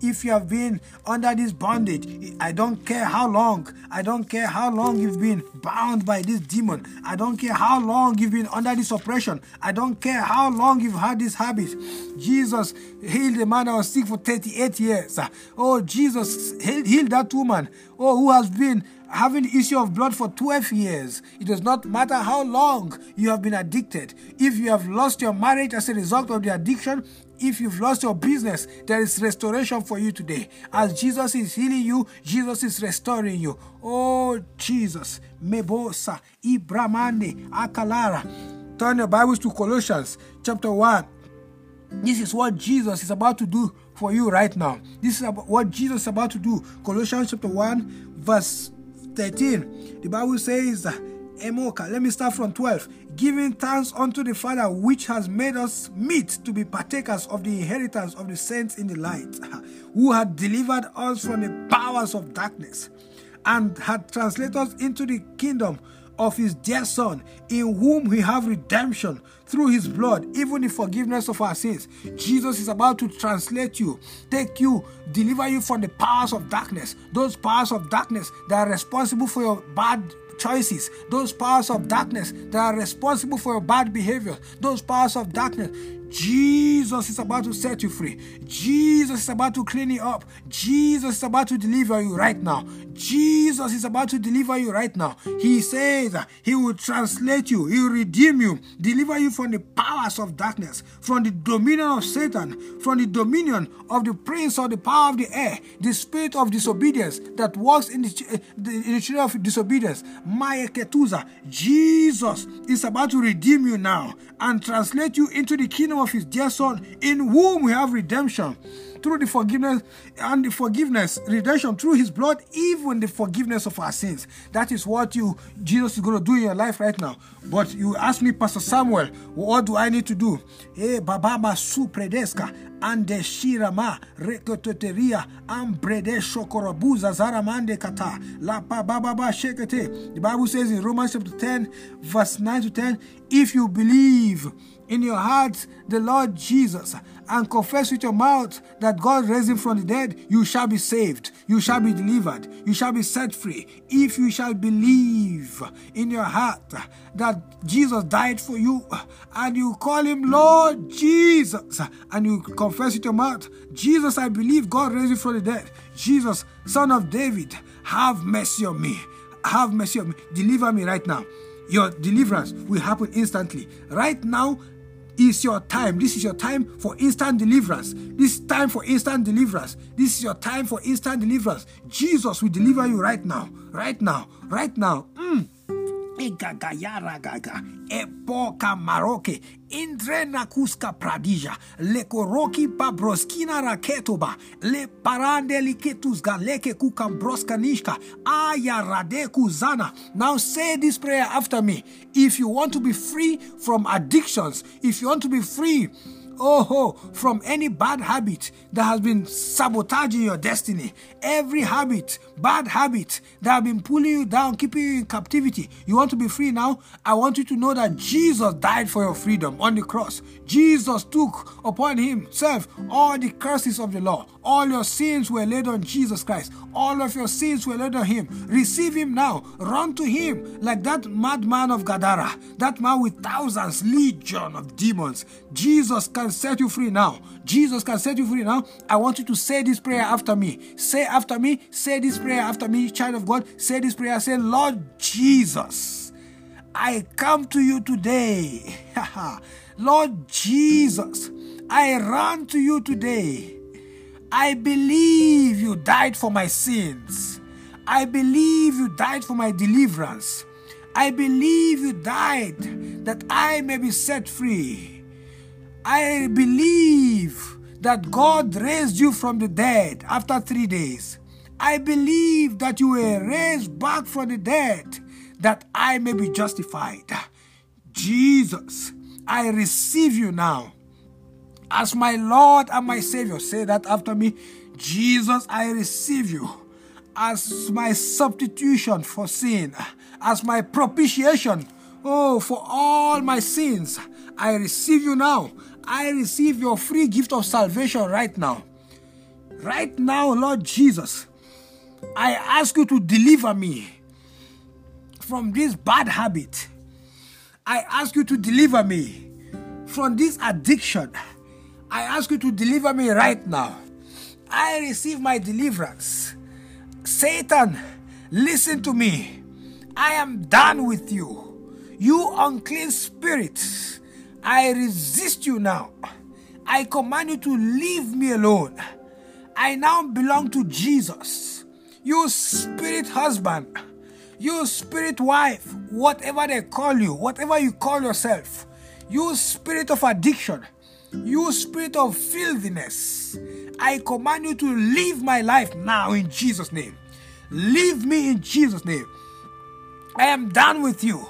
if you have been under this bondage, I don't care how long, I don't care how long you've been bound by this demon, I don't care how long you've been under this oppression, I don't care how long you've had this habit. Jesus healed the man that was sick for 38 years. Oh, Jesus healed that woman, oh, who has been having issue of blood for 12 years. It does not matter how long you have been addicted. If you have lost your marriage as a result of the addiction, if you've lost your business, there is restoration for you today. As Jesus is healing you, Jesus is restoring you. Oh, Jesus. Mebosa, Ibramande, Akalara. Turn your Bibles to Colossians chapter 1. This is what Jesus is about to do for you right now. This is what Jesus is about to do. Colossians chapter 1, verse 13, the Bible says, uh, Emoka, let me start from 12. Giving thanks unto the Father, which has made us meet to be partakers of the inheritance of the saints in the light, (laughs) who had delivered us from the powers of darkness and had translated us into the kingdom of his dear Son, in whom we have redemption through his blood, even the forgiveness of our sins. Jesus is about to translate you, take you, deliver you from the powers of darkness, those powers of darkness that are responsible for your bad choices, those powers of darkness that are responsible for your bad behavior, those powers of darkness. Jesus is about to set you free. Jesus is about to clean you up. Jesus is about to deliver you right now. Jesus is about to deliver you right now. He says he will translate you, he will redeem you, deliver you from the powers of darkness, from the dominion of Satan, from the dominion of the prince of the power of the air, the spirit of disobedience that works in the, eh, in the children of disobedience. Mayeketuza. Jesus is about to redeem you now and translate you into the kingdom of his dear son, in whom we have redemption through the forgiveness and the forgiveness, redemption through his blood, even the forgiveness of our sins. That is what you Jesus is going to do in your life right now. But you ask me, Pastor Samuel, what do I need to do? Eh, babama su predeska ande shirama rekototeria ambrede shokorabuza zaramande kata la bababa shekete. The Bible says in Romans chapter 10, verse 9 to 10, if you believe in your heart the Lord Jesus and confess with your mouth that God raised him from the dead, you shall be saved, you shall be delivered, you shall be set free. If you shall believe in your heart that Jesus died for you and you call him Lord Jesus and you confess with your mouth, Jesus, I believe God raised you from the dead. Jesus, son of David, have mercy on me. Have mercy on me. Deliver me right now. Your deliverance will happen instantly. Right now, is your time. This is your time for instant deliverance. This time for instant deliverance. This is your time for instant deliverance. Jesus will deliver you right now. Right now. Right now. Mm epoka maroke. Pradija. Lekoroki pabroskina raketoba le parande liketus galeke kukambroska nishka. Aya now say this prayer after me. If you want to be free from addictions if you want to be free oh, ho, from any bad habit that has been sabotaging your destiny. Every habit, bad habit that have been pulling you down, keeping you in captivity. You want to be free now? I want you to know that Jesus died for your freedom on the cross. Jesus took upon himself all the curses of the law. All your sins were laid on Jesus Christ. All of your sins were laid on him. Receive him now. Run to him like that madman of Gadara, that man with thousands, legion of demons. Jesus can set you free now. Jesus can set you free now. I want you to say this prayer after me. Say after me. Say this prayer after me, child of God. Say this prayer. Say, Lord Jesus, I come to you today. (laughs) Lord Jesus, I run to you today. I believe you died for my sins. I believe you died for my deliverance. I believe you died that I may be set free. I believe that God raised you from the dead after three days. I believe that you were raised back from the dead that I may be justified. Jesus, I receive you now as my Lord and my Savior. Say that after me. Jesus, I receive you as my substitution for sin, as my propitiation, oh, for all my sins. I receive you now. I receive your free gift of salvation right now. Right now, Lord Jesus, I ask you to deliver me from this bad habit. I ask you to deliver me from this addiction. I ask you to deliver me right now. I receive my deliverance. Satan, listen to me. I am done with you. You unclean spirit, I resist you now. I command you to leave me alone. I now belong to Jesus. You spirit husband, you spirit wife, whatever they call you, whatever you call yourself, you spirit of addiction, you spirit of filthiness, I command you to leave my life now in Jesus' name. Leave me in Jesus' name. I am done with you.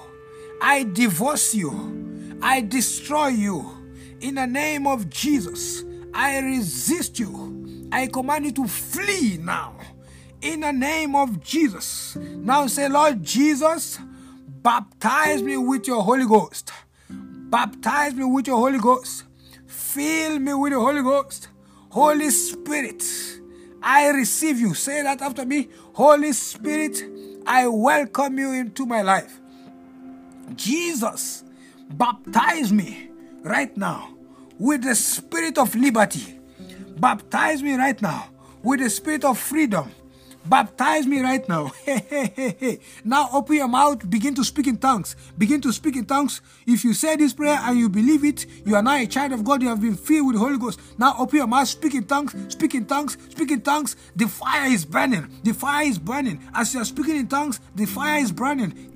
I divorce you. I destroy you. In the name of Jesus, I resist you. I command you to flee now. In the name of Jesus. Now say, Lord Jesus, baptize me with your Holy Ghost. Baptize me with your Holy Ghost. Fill me with the Holy Ghost. Holy Spirit, I receive you. Say that after me. Holy Spirit, I welcome you into my life. Jesus, baptize me right now with the spirit of liberty. Baptize me right now with the spirit of freedom. Baptize me right now. (laughs) Now open your mouth, begin to speak in tongues. Begin to speak in tongues. If you say this prayer and you believe it, you are now a child of God. You have been filled with the Holy Ghost. Now open your mouth, speak in tongues, speak in tongues, speak in tongues. The fire is burning. The fire is burning. As you are speaking in tongues, the fire is burning.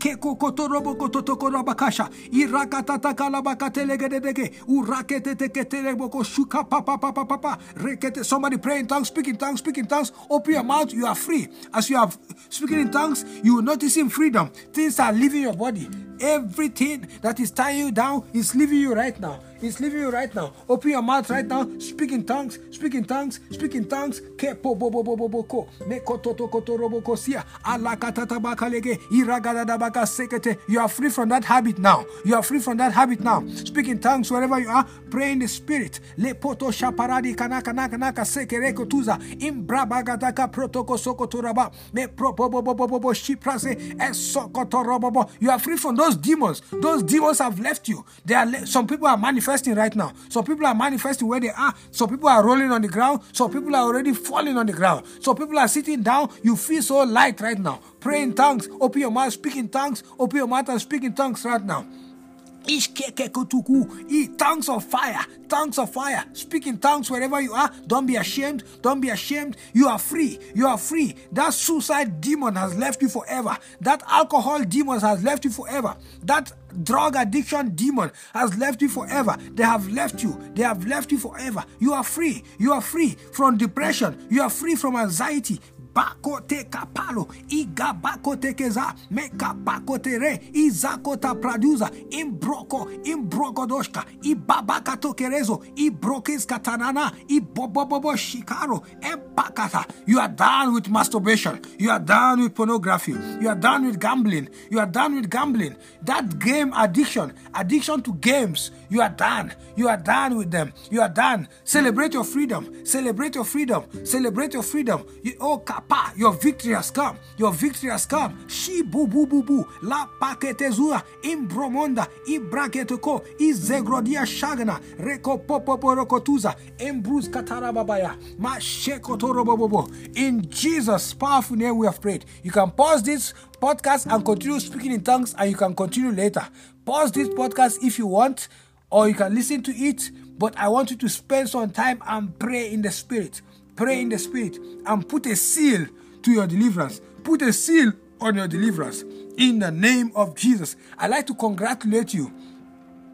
Somebody pray in tongues, speak in tongues, speak in tongues. Open your mouth, you are free. As you are speaking in tongues, you will notice in freedom. Things are leaving your body. Everything that is tying you down is leaving you right now. It's leaving you right now. Open your mouth right now. Speak in tongues. Speak in tongues. Speak in tongues. Kepo bo bo bo bo bo ko. Neko toto koto robo kosia. Alakatata bakalege. Iragadada baka sekete. You are free from that habit now. You are free from that habit now. Speak in tongues wherever you are. Pray in the spirit. Le poto shaparadi kanaka naka naka sekereko tuza. Imbra bagataka protoko sokotoraba. Me pro bo bo bo bo bo bo shiprase. Esokotorobo. You are free from those demons. Those demons have left you. They are le- some people are manifesting manifesting right now. Some people are manifesting where they are. Some people are rolling on the ground. Some people are already falling on the ground. Some people are sitting down. You feel so light right now. Pray in tongues. Open your mouth, speak in tongues. Open your mouth and speak in tongues right now. Tongues of fire, tongues of fire. Speak in tongues wherever you are. Don't be ashamed. Don't be ashamed. You are free. You are free. That suicide demon has left you forever. That alcohol demon has left you forever. That drug addiction demon has left you forever. They have left you. They have left you forever. You are free. You are free from depression. You are free from anxiety bakote kapalo iga bakote keza meka bakote re izakota produza imbroko imbroko doshka ibabaka tokerezo ibrokis katanana ibobobobo shikaro empakata. You are done with masturbation. You are done with pornography. You are done with gambling. You are done with gambling. That game addiction addiction to games you are done. You are done with them. You are done. Celebrate your freedom. Celebrate your freedom. Celebrate your freedom. You, oh pa, your victory has come. Your victory has come. Shi bu bu bu bu. La paketezua. Imbromonda. Ibraketoko. Izegrodia shagana. Reko popopo rokotuza. Embrus katarababaya. Ma shekotorobobobo. In Jesus' powerful name we have prayed. You can pause this podcast and continue speaking in tongues and you can continue later. Pause this podcast if you want or you can listen to it. But I want you to spend some time and pray in the spirit. Pray in the spirit and put a seal to your deliverance. Put a seal on your deliverance in the name of Jesus. I'd like to congratulate you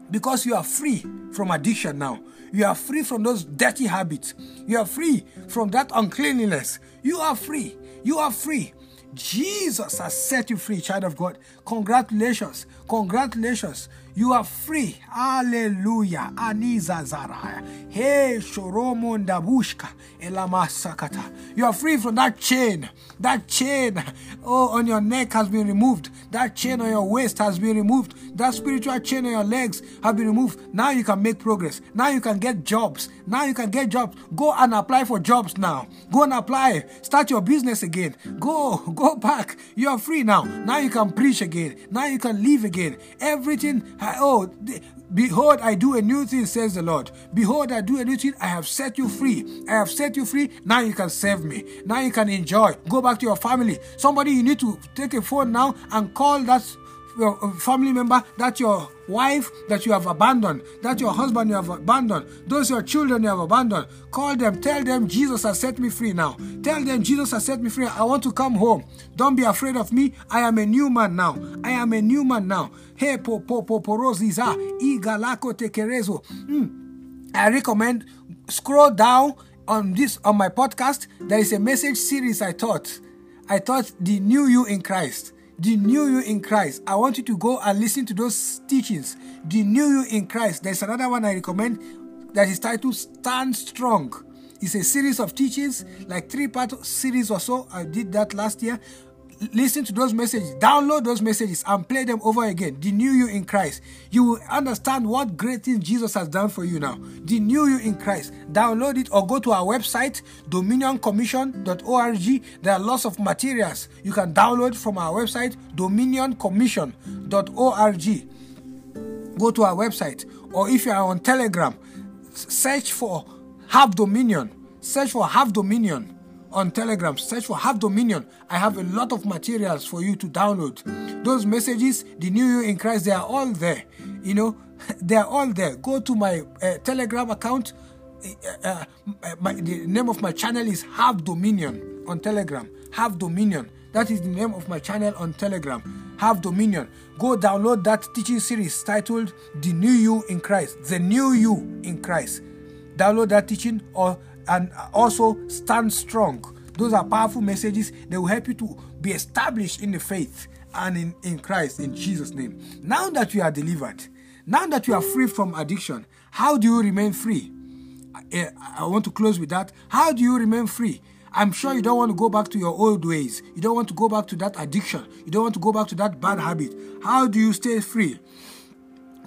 because you are free from addiction now. You are free from those dirty habits. You are free from that uncleanliness. You are free. You are free. Jesus has set you free, child of God. Congratulations. Congratulations. You are free. Hallelujah. Aniza Zaraya. Hey, Shoromo Ndabushka. Elamasakata. You are free from that chain. That chain, oh, on your neck has been removed. That chain on your waist has been removed. That spiritual chain on your legs have been removed. Now you can make progress. Now you can get jobs. Now you can get jobs. Go and apply for jobs now. Go and apply. Start your business again. Go, go back. You are free now. Now you can preach again. Now you can live again. Everything oh, behold, I do a new thing, says the Lord. Behold, I do a new thing. I have set you free. I have set you free. Now you can serve me. Now you can enjoy. Go back to your family. Somebody, you need to take a phone now and call that your uh, family member, that your wife that you have abandoned, that your husband you have abandoned, those your children you have abandoned. Call them, tell them Jesus has set me free now. Tell them Jesus has set me free. I want to come home. Don't be afraid of me. I am a new man now. I am a new man now. Hey, po po po poroziza igalako tekerezo. Mm. I recommend scroll down on this on my podcast. There is a message series I taught. I taught the new you in Christ the new you in Christ. I want you to go and listen to those teachings. The new you in Christ. There's another one I recommend that is titled Stand Strong. It's a series of teachings, like three part series or so. I did that last year listen to those messages, download those messages, and play them over again. The new you in Christ. You will understand what great things Jesus has done for you now. The new you in Christ. Download it or go to our website, dominioncommission.org. There are lots of materials you can download from our website, dominioncommission.org. Go to our website, or if you are on Telegram, search for Have Dominion. Search for Have Dominion on Telegram. Search for Have Dominion. I have a lot of materials for you to download. Those messages, the New You in Christ, they are all there. You know, (laughs) they are all there. Go to my uh, Telegram account. Uh, uh, my, the name of my channel is Have Dominion on Telegram. Have Dominion. That is the name of my channel on Telegram. Have Dominion. Go download that teaching series titled The New You in Christ. The New You in Christ. Download that teaching or and also stand strong. Those are powerful messages. They will help you to be established in the faith and in, in Christ in Jesus' name. Now that you are delivered, now that you are free from addiction, how do you remain free? I, I want to close with that. How do you remain free? I'm sure you don't want to go back to your old ways. You don't want to go back to that addiction. You don't want to go back to that bad habit. How do you stay free?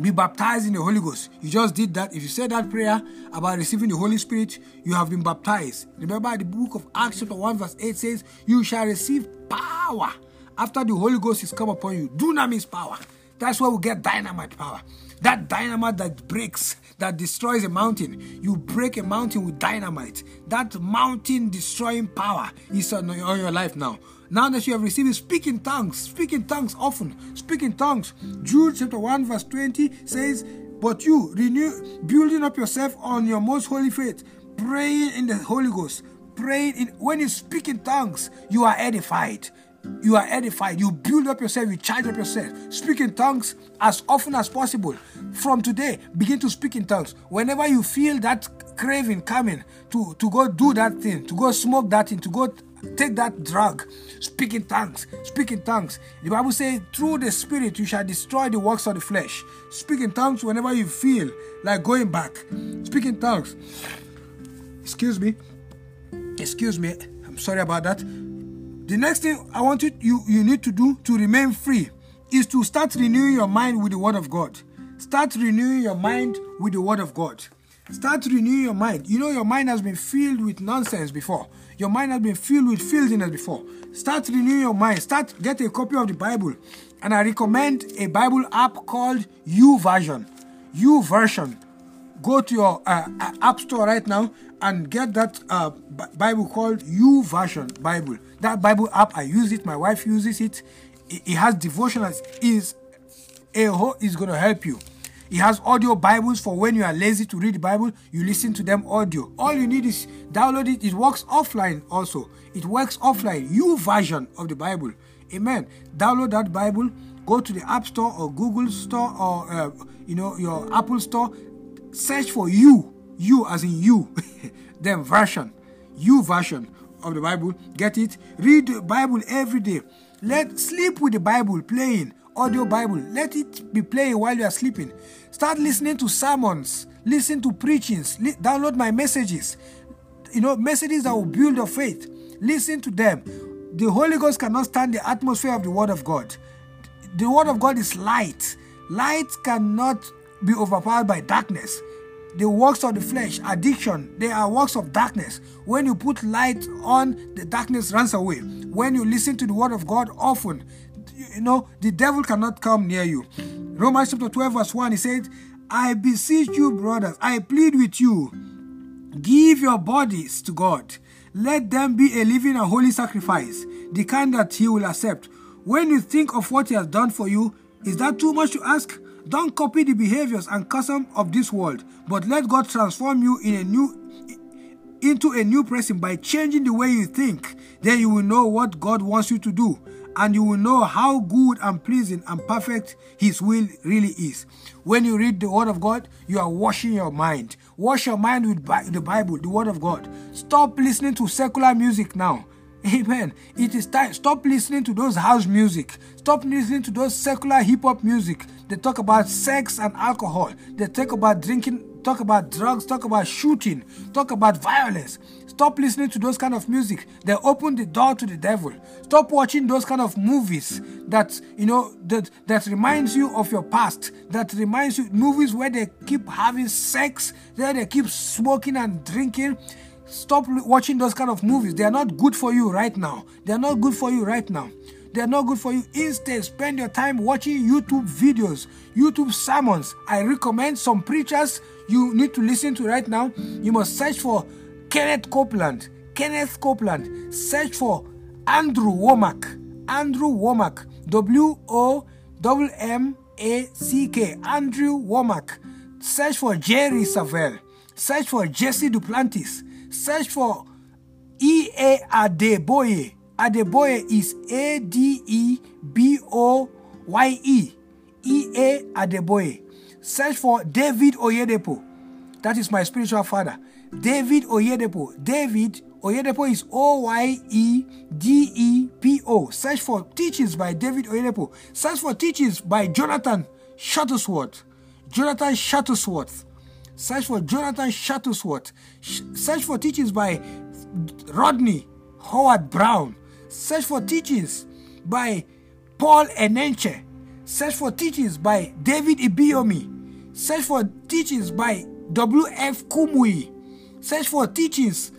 Be baptized in the Holy Ghost. You just did that. If you said that prayer about receiving the Holy Spirit, you have been baptized. Remember, the book of Acts, chapter 1, verse 8 says, You shall receive power after the Holy Ghost is come upon you. Dunamis power. That's where we get dynamite power. That dynamite that breaks, that destroys a mountain. You break a mountain with dynamite. That mountain destroying power is on, on your life now. Now that you have received it, speak in tongues. Speak in tongues often. Speak in tongues. Jude chapter 1, verse 20 says, But you renew, building up yourself on your most holy faith, praying in the Holy Ghost. Praying in when you speak in tongues, you are edified you are edified, you build up yourself, you charge up yourself. Speak in tongues as often as possible. From today, begin to speak in tongues. Whenever you feel that craving coming to, to go do that thing, to go smoke that thing, to go take that drug, speak in tongues, speak in tongues. The Bible says, through the Spirit you shall destroy the works of the flesh. Speak in tongues whenever you feel like going back. Speak in tongues. Excuse me. Excuse me. I'm sorry about that the next thing I want you, you, you need to do to remain free is to start renewing your mind with the Word of God. Start renewing your mind with the Word of God. Start renewing your mind. You know, your mind has been filled with nonsense before. Your mind has been filled with filthiness before. Start renewing your mind. Start get a copy of the Bible. And I recommend a Bible app called YouVersion. U Version. Go to your uh, app store right now and get that uh, Bible called YouVersion Bible. That Bible app, I use it. My wife uses it. It, it has devotionals. Is a is going to help you. It has audio Bibles for when you are lazy to read the Bible, you listen to them audio. All you need is download it. It works offline also. It works offline. YouVersion of the Bible. Amen. Download that Bible. Go to the App Store or Google Store or uh, you know your Apple Store. Search for you you as in you, (laughs) then version, you version of the Bible. Get it? Read the Bible every day. Let sleep with the Bible playing audio Bible. Let it be playing while you are sleeping. Start listening to sermons. Listen to preachings. Li- download my messages. You know, messages that will build your faith. Listen to them. The Holy Ghost cannot stand the atmosphere of the Word of God. The Word of God is light. Light cannot be overpowered by darkness the works of the flesh, addiction, they are works of darkness. When you put light on, the darkness runs away. When you listen to the word of God often, you know, the devil cannot come near you. Romans chapter 12, verse 1, he said, I beseech you, brothers, I plead with you, give your bodies to God. Let them be a living and holy sacrifice, the kind that He will accept. When you think of what He has done for you, is that too much to ask? Don't copy the behaviors and customs of this world, but let God transform you in a new into a new person by changing the way you think. Then you will know what God wants you to do, and you will know how good and pleasing and perfect His will really is. When you read the Word of God, you are washing your mind. Wash your mind with the Bible, the Word of God. Stop listening to secular music now. (laughs) Amen. It is time. Stop listening to those house music. Stop listening to those secular hip hop music. They talk about sex and alcohol. They talk about drinking, talk about drugs, talk about shooting, talk about violence. Stop listening to those kind of music. They open the door to the devil. Stop watching those kind of movies that you know that that reminds you of your past. That reminds you movies where they keep having sex, where they keep smoking and drinking Stop watching those kind of movies. They are not good for you right now. They are not good for you right now. They are not good for you. Instead, spend your time watching YouTube videos, YouTube sermons. I recommend some preachers you need to listen to right now. You must search for Kenneth Copeland. Kenneth Copeland. Search for Andrew Wommack. Andrew Wommack. W O M M A C K. Andrew Wommack. Search for Jerry Savelle. Search for Jesse Duplantis. Search for E A Adeboye. Adeboye is A D E B O Y E. E A Adeboye. Search for David Oyedepo. That is my spiritual father. David Oyedepo. David Oyedepo is O Y E D E P O. Search for teachings by David Oyedepo. Search for teachings by Jonathan Shuttlesworth. Jonathan Shuttlesworth. Search for Jonathan Shuttlesworth. Search for teachings by Rodney Howard-Browne. Search for teachings by Paul Enenche. Search for teachings by David Ibiyeomie. Search for teachings by W.F. Kumuyi. Search for teachings,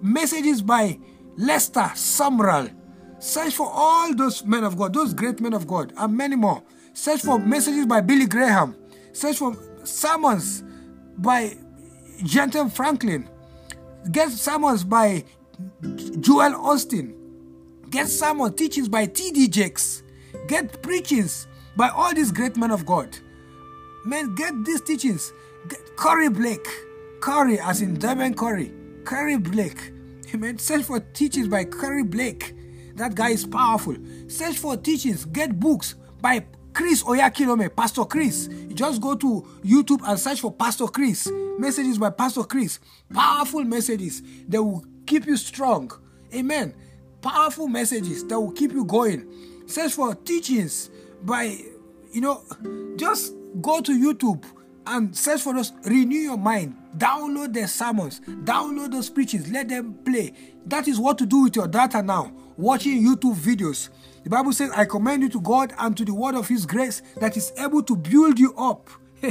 messages by Lester Sumrall. Search for all those men of God, those great men of God, and many more. Search for messages by Billy Graham. Search for sermons by Jentezen Franklin. Get sermons by Joel Osteen. Get sermon teachings by T.D. Jakes. Get preachings by all these great men of God. Men, get these teachings. Get Curry Blake. Curry, as in Devin Curry. Curry Blake. He Amen. Search for teachings by Curry Blake. That guy is powerful. Search for teachings. Get books by Chris Oyakhilome, Pastor Chris. You just go to YouTube and search for Pastor Chris. Messages by Pastor Chris. Powerful messages that will keep you strong. Amen. Powerful messages that will keep you going. Search for teachings by, you know, just go to YouTube and search for those. Renew your mind. Download the sermons. Download those preachings. Let them play. That is what to do with your data now. Watching YouTube videos the Bible says, I commend you to God and to the word of his grace that is able to build you up (laughs)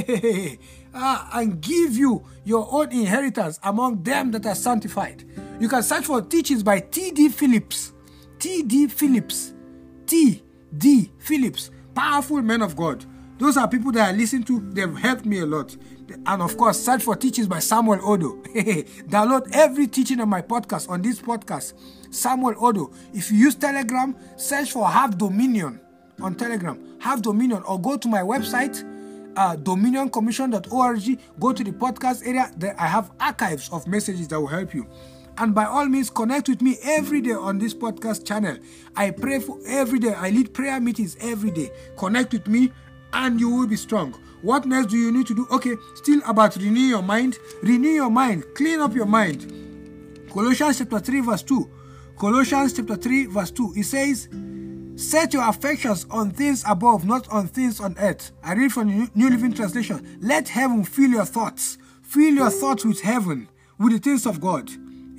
ah, and give you your own inheritance among them that are sanctified. You can search for teachings by T.D. Phillips. T.D. Phillips. T.D. Phillips. Powerful men of God. Those are people that I listen to. They've helped me a lot. And of course, search for teachings by Samuel Odoh. (laughs) Download every teaching on my podcast, on this podcast. Samuel Odoh. If you use Telegram, search for Have Dominion on Telegram. Have Dominion. Or go to my website, uh, dominioncommission.org. Go to the podcast area. There I have archives of messages that will help you. And by all means, connect with me every day on this podcast channel. I pray for every day. I lead prayer meetings every day. Connect with me and you will be strong. What next do you need to do? Okay, still about renew your mind. Renew your mind. Clean up your mind. Colossians chapter 3, verse 2. Colossians chapter 3, verse 2. It says, Set your affections on things above, not on things on earth. I read from the New Living Translation. Let heaven fill your thoughts. Fill your thoughts with heaven, with the things of God.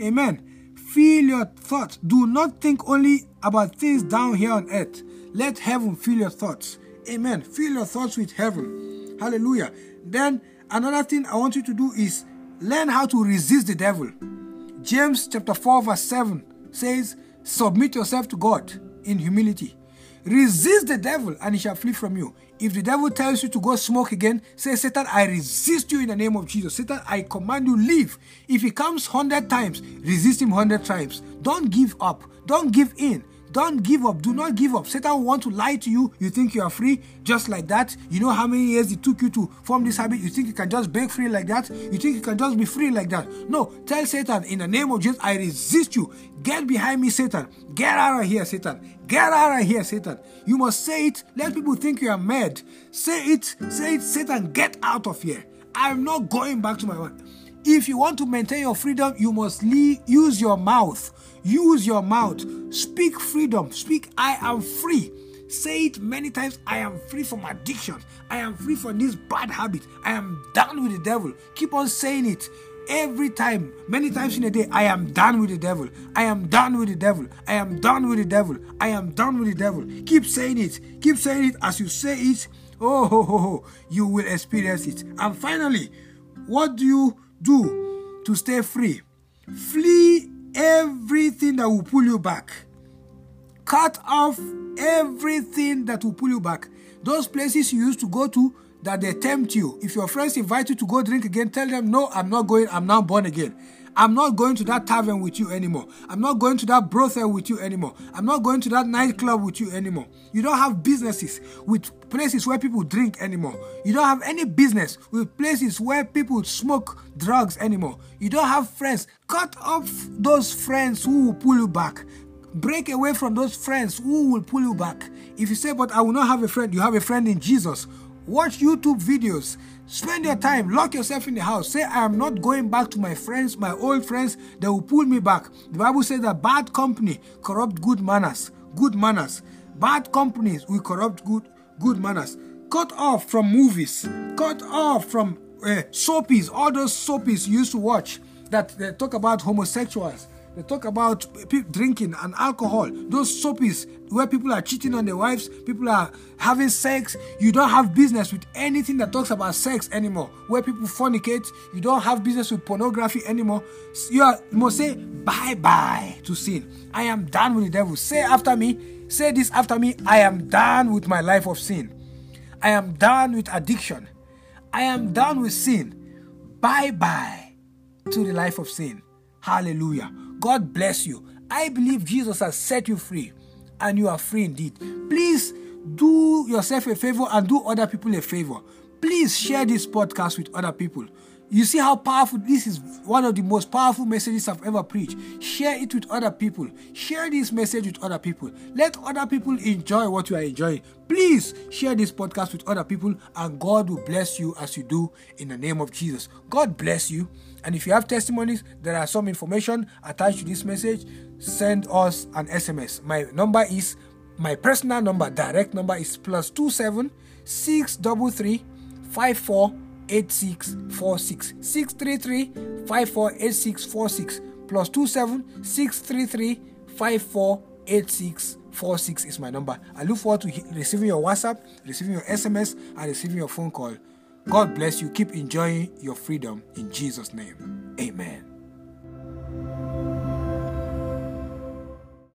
Amen. Fill your thoughts. Do not think only about things down here on earth. Let heaven fill your thoughts. Amen. Fill your thoughts with heaven. Hallelujah. Then another thing I want you to do is learn how to resist the devil. James chapter 4 verse 7 says, Submit yourself to God in humility. Resist the devil and he shall flee from you. If the devil tells you to go smoke again, say, Satan, I resist you in the name of Jesus. Satan, I command you, leave. If he comes 100 times, resist him 100 times. Don't give up. Don't give in. Don't give up. Do not give up. Satan will want to lie to you. You think you are free just like that. You know how many years it took you to form this habit. You think you can just break free like that. You think you can just be free like that. No. Tell Satan, in the name of Jesus, I resist you. Get behind me, Satan. Get out of here, Satan. Get out of here, Satan. You must say it. Let people think you are mad. Say it. Say it, Satan. Get out of here. I'm not going back to my wife. If you want to maintain your freedom, you must use your mouth. Use your mouth. Speak freedom. Speak, I am free. Say it many times I am free from addiction. I am free from this bad habit. I am done with the devil. Keep on saying it every time, many times in a day. I am done with the devil. I am done with the devil. I am done with the devil. I am done with the devil. Keep saying it. Keep saying it as you say it. Oh, ho, ho, ho, you will experience it. And finally, what do you do to stay free? Flee everything that will pull you back. Cut off everything that will pull you back. Those places you used to go to that they tempt you. If your friends invite you to go drink again, tell them, No, I'm not going, I'm now born again. I'm not going to that tavern with you anymore. I'm not going to that brothel with you anymore. I'm not going to that nightclub with you anymore. You don't have businesses with places where people drink anymore. You don't have any business with places where people smoke drugs anymore. You don't have friends. Cut off those friends who will pull you back. Break away from those friends who will pull you back. If you say, But I will not have a friend, you have a friend in Jesus. Watch YouTube videos. Spend your time. Lock yourself in the house. Say, I am not going back to my friends, my old friends. They will pull me back. The Bible says that bad company corrupt good manners. Good manners. Bad companies will corrupt good good manners. Cut off from movies. Cut off from uh, soapies. All those soapies you used to watch that they talk about homosexuals they talk about drinking and alcohol. Those soapies where people are cheating on their wives, people are having sex. You don't have business with anything that talks about sex anymore. Where people fornicate, you don't have business with pornography anymore. You, are, you must say bye bye to sin. I am done with the devil. Say after me, say this after me. I am done with my life of sin. I am done with addiction. I am done with sin. Bye bye to the life of sin. Hallelujah. God bless you. I believe Jesus has set you free and you are free indeed. Please do yourself a favor and do other people a favor. Please share this podcast with other people. You see how powerful this is one of the most powerful messages I've ever preached. Share it with other people. Share this message with other people. Let other people enjoy what you are enjoying. Please share this podcast with other people, and God will bless you as you do in the name of Jesus. God bless you. And if you have testimonies, there are some information attached to this message. Send us an SMS. My number is my personal number, direct number is plus two seven six double three five four eight six four six six three three five four eight six four six plus two seven six three three five four eight six four six is my number. I look forward to receiving your WhatsApp, receiving your SMS, and receiving your phone call. God bless you. Keep enjoying your freedom in Jesus' name. Amen.